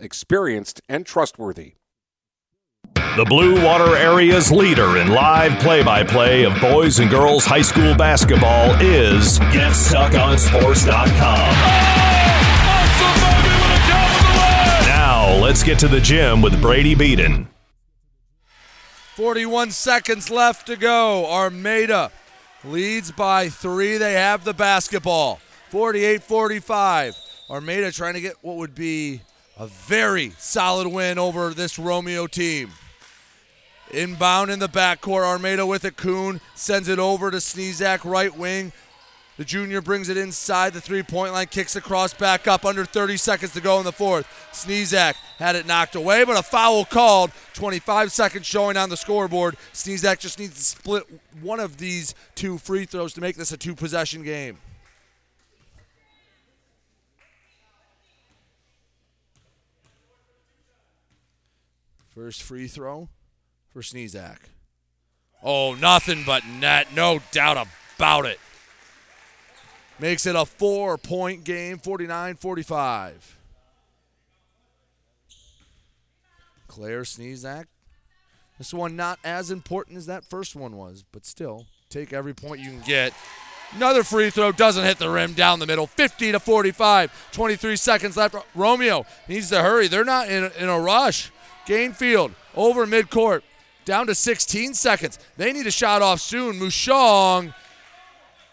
experienced and trustworthy. The Blue Water Area's leader in live play by play of boys and girls high school basketball is GetStuckOnSports.com. Now, let's get to the gym with Brady Beaton. 41 seconds left to go. Armada leads by three. They have the basketball. 48 45. Armada trying to get what would be a very solid win over this Romeo team. Inbound in the backcourt. Armada with it. Kuhn sends it over to Sneezak, right wing. The junior brings it inside the three point line, kicks across, back up, under 30 seconds to go in the fourth. Sneezak had it knocked away, but a foul called. 25 seconds showing on the scoreboard. Sneezak just needs to split one of these two free throws to make this a two possession game. First free throw for Sneezak. Oh, nothing but net. No doubt about it. Makes it a four point game, 49 45. Claire Sneezak. This one not as important as that first one was, but still, take every point you can get. Another free throw doesn't hit the rim down the middle. 50 to 45. 23 seconds left. Romeo needs to hurry. They're not in, in a rush. Gainfield over midcourt. Down to 16 seconds. They need a shot off soon. Mushong.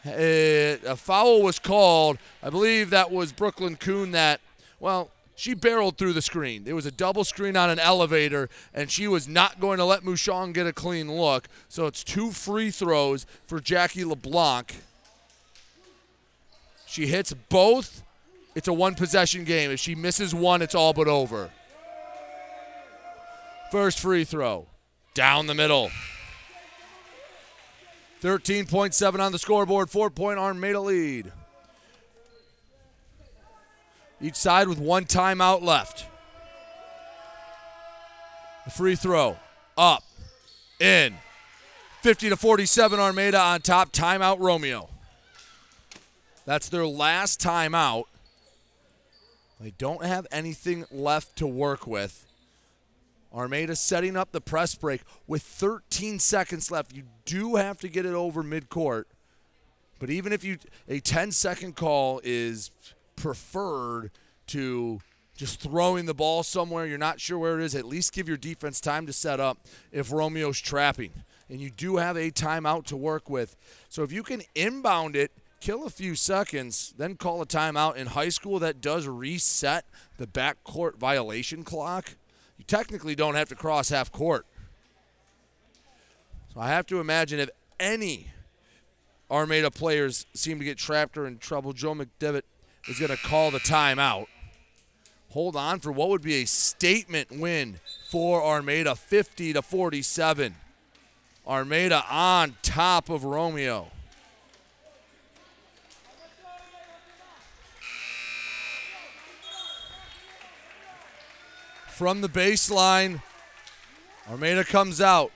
Eh, a foul was called. I believe that was Brooklyn Kuhn that, well, she barreled through the screen. There was a double screen on an elevator, and she was not going to let Mushong get a clean look. So it's two free throws for Jackie LeBlanc. She hits both. It's a one possession game. If she misses one, it's all but over. First free throw. Down the middle. 13.7 on the scoreboard, four point Armada lead. Each side with one timeout left. The free throw up, in. 50 to 47 Armada on top. Timeout Romeo. That's their last timeout. They don't have anything left to work with. Armada setting up the press break with 13 seconds left. You do have to get it over midcourt. But even if you a 10 second call is preferred to just throwing the ball somewhere you're not sure where it is, at least give your defense time to set up if Romeo's trapping. And you do have a timeout to work with. So if you can inbound it, kill a few seconds, then call a timeout in high school that does reset the backcourt violation clock you technically don't have to cross half court. So I have to imagine if any Armada players seem to get trapped or in trouble, Joe McDevitt is going to call the timeout. Hold on for what would be a statement win for Armada, 50 to 47. Armada on top of Romeo. From the baseline. Armada comes out.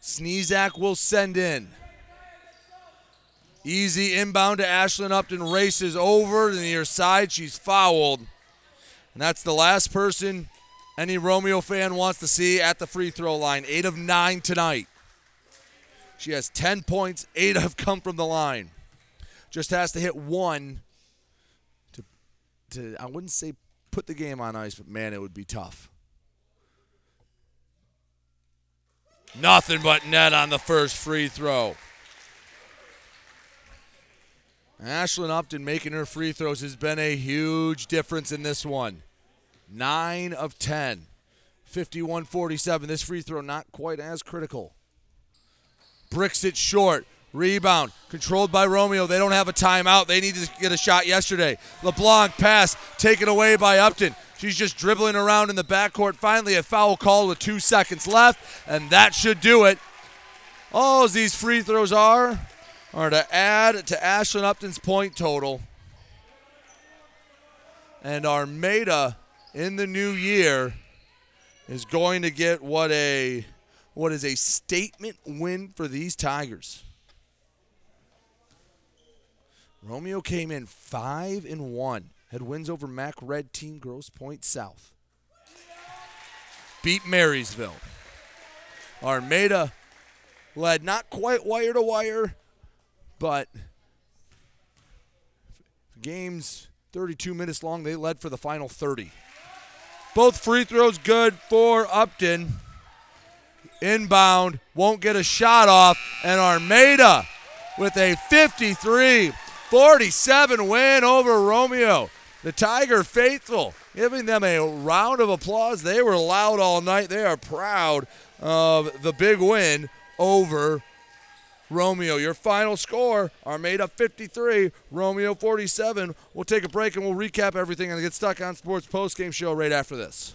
Sneezak will send in. Easy inbound to Ashlyn Upton. Races over to the near side. She's fouled. And that's the last person any Romeo fan wants to see at the free throw line. Eight of nine tonight. She has 10 points. Eight have come from the line. Just has to hit one to I wouldn't say put the game on ice, but man, it would be tough. Nothing but net on the first free throw. Ashlyn Upton making her free throws has been a huge difference in this one. 9 of 10. 51 47. This free throw not quite as critical. Bricks it short. Rebound controlled by Romeo. They don't have a timeout. They need to get a shot yesterday. LeBlanc pass taken away by Upton. She's just dribbling around in the backcourt. Finally, a foul call with two seconds left, and that should do it. All these free throws are are to add to Ashlyn Upton's point total. And Armada in the new year is going to get what a what is a statement win for these Tigers. Romeo came in five and one. Had wins over Mac Red Team Grosse Pointe South. Beat Marysville. Armada led not quite wire to wire, but games 32 minutes long. They led for the final 30. Both free throws good for Upton. Inbound, won't get a shot off, and Armada with a 53 47 win over Romeo. The Tiger faithful giving them a round of applause. They were loud all night. They are proud of the big win over Romeo. Your final score, Armada 53, Romeo 47. We'll take a break and we'll recap everything and get stuck on sports post game show right after this.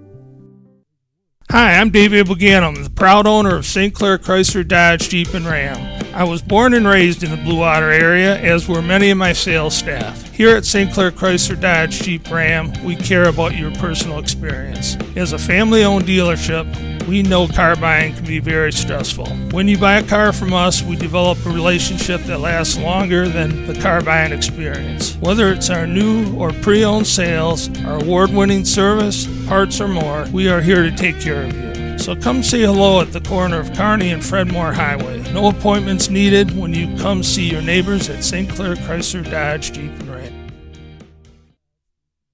Hi, I'm David Buganum, the proud owner of St. Clair Chrysler Dodge Jeep and Ram. I was born and raised in the Blue Water area, as were many of my sales staff. Here at St. Clair Chrysler Dodge Jeep Ram, we care about your personal experience. As a family owned dealership, we know car buying can be very stressful. When you buy a car from us, we develop a relationship that lasts longer than the car buying experience. Whether it's our new or pre owned sales, our award winning service, parts, or more, we are here to take care of you. So come say hello at the corner of Kearney and Fred Moore Highway. No appointments needed when you come see your neighbors at St. Clair Chrysler Dodge Jeep.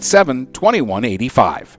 987 2185.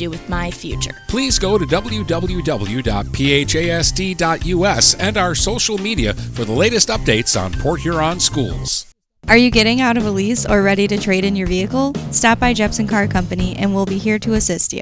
with my future. Please go to www.phasd.us and our social media for the latest updates on Port Huron schools. Are you getting out of a lease or ready to trade in your vehicle? Stop by Jepson Car Company and we'll be here to assist you.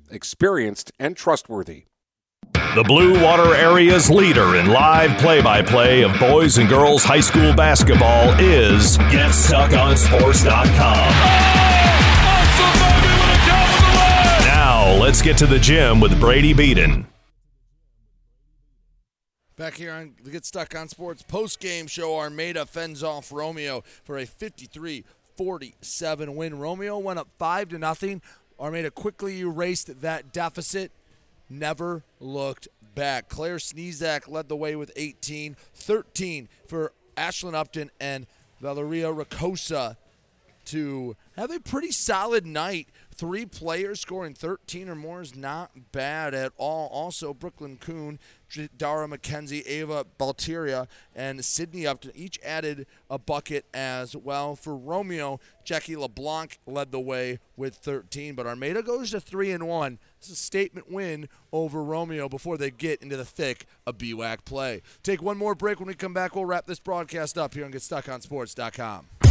experienced and trustworthy. The Blue Water Area's leader in live play by play of boys and girls high school basketball is GetStuckOnSports.com. Now, let's get to the gym with Brady Beaton. Back here on the Get Stuck on Sports post game show, Armada fends off Romeo for a 53 47 win. Romeo went up 5 to nothing. Armada quickly erased that deficit, never looked back. Claire Sneezak led the way with 18, 13 for Ashlyn Upton and Valeria Rakosa to have a pretty solid night three players scoring 13 or more is not bad at all. Also, Brooklyn Kuhn, Dara McKenzie, Ava Baltiera, and Sydney Upton each added a bucket as well. For Romeo, Jackie LeBlanc led the way with 13, but Armada goes to 3 and 1. This is a statement win over Romeo before they get into the thick of BWAC play. Take one more break. When we come back, we'll wrap this broadcast up here on GetStuckOnSports.com.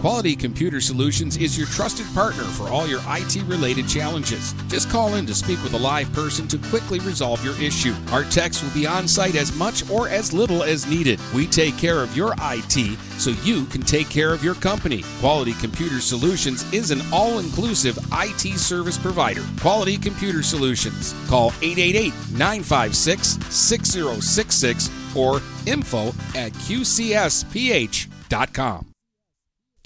Quality Computer Solutions is your trusted partner for all your IT related challenges. Just call in to speak with a live person to quickly resolve your issue. Our techs will be on site as much or as little as needed. We take care of your IT so you can take care of your company. Quality Computer Solutions is an all inclusive IT service provider. Quality Computer Solutions. Call 888 956 6066 or info at qcsph.com.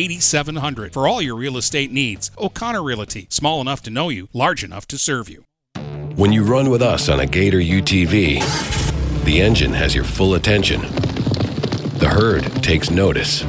8700 for all your real estate needs. O'Connor Realty, small enough to know you, large enough to serve you. When you run with us on a Gator UTV, the engine has your full attention. The herd takes notice.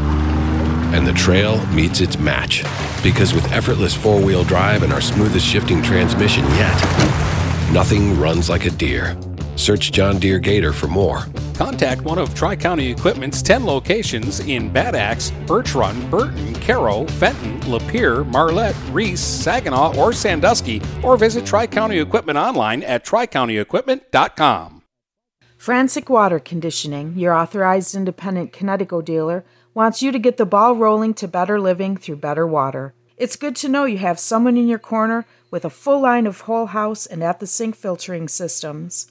And the trail meets its match. Because with effortless four wheel drive and our smoothest shifting transmission yet, nothing runs like a Deere. Search John Deere Gator for more. Contact one of Tri County Equipment's 10 locations in Bad Axe, Birch Run, Burton, Caro, Fenton, Lapeer, Marlette, Reese, Saginaw, or Sandusky, or visit Tri County Equipment online at tricountyequipment.com. Frantic Water Conditioning, your authorized independent Kinetico dealer, wants you to get the ball rolling to better living through better water. It's good to know you have someone in your corner with a full line of whole house and at the sink filtering systems.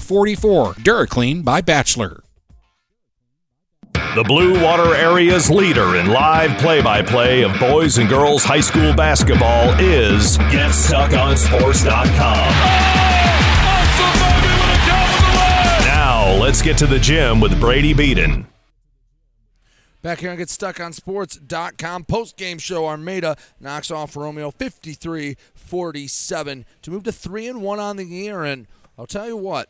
44. DuraClean by Bachelor. The Blue Water Area's leader in live play by play of boys and girls high school basketball is GetStuckOnSports.com. Now, let's get to the gym with Brady Beaton. Back here on GetStuckOnSports.com. Post-game show, Armada knocks off Romeo 53-47 to move to 3 and 1 on the year. And I'll tell you what,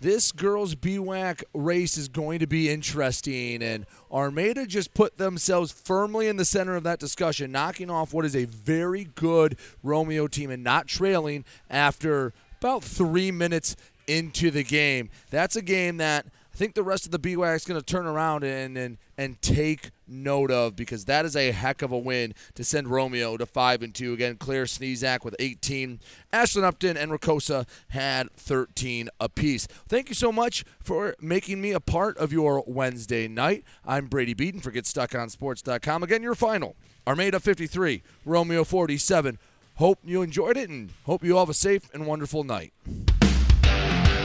this girls' BWAC race is going to be interesting, and Armada just put themselves firmly in the center of that discussion, knocking off what is a very good Romeo team and not trailing after about three minutes into the game. That's a game that I think the rest of the BWAC is going to turn around and, and and take note of because that is a heck of a win to send Romeo to five and two. Again, Claire Sneezak with 18, Ashlyn Upton and Rakosa had 13 apiece. Thank you so much for making me a part of your Wednesday night. I'm Brady Beaton for GetStuckOnSports.com. Again, your final: Armada 53, Romeo 47. Hope you enjoyed it and hope you have a safe and wonderful night.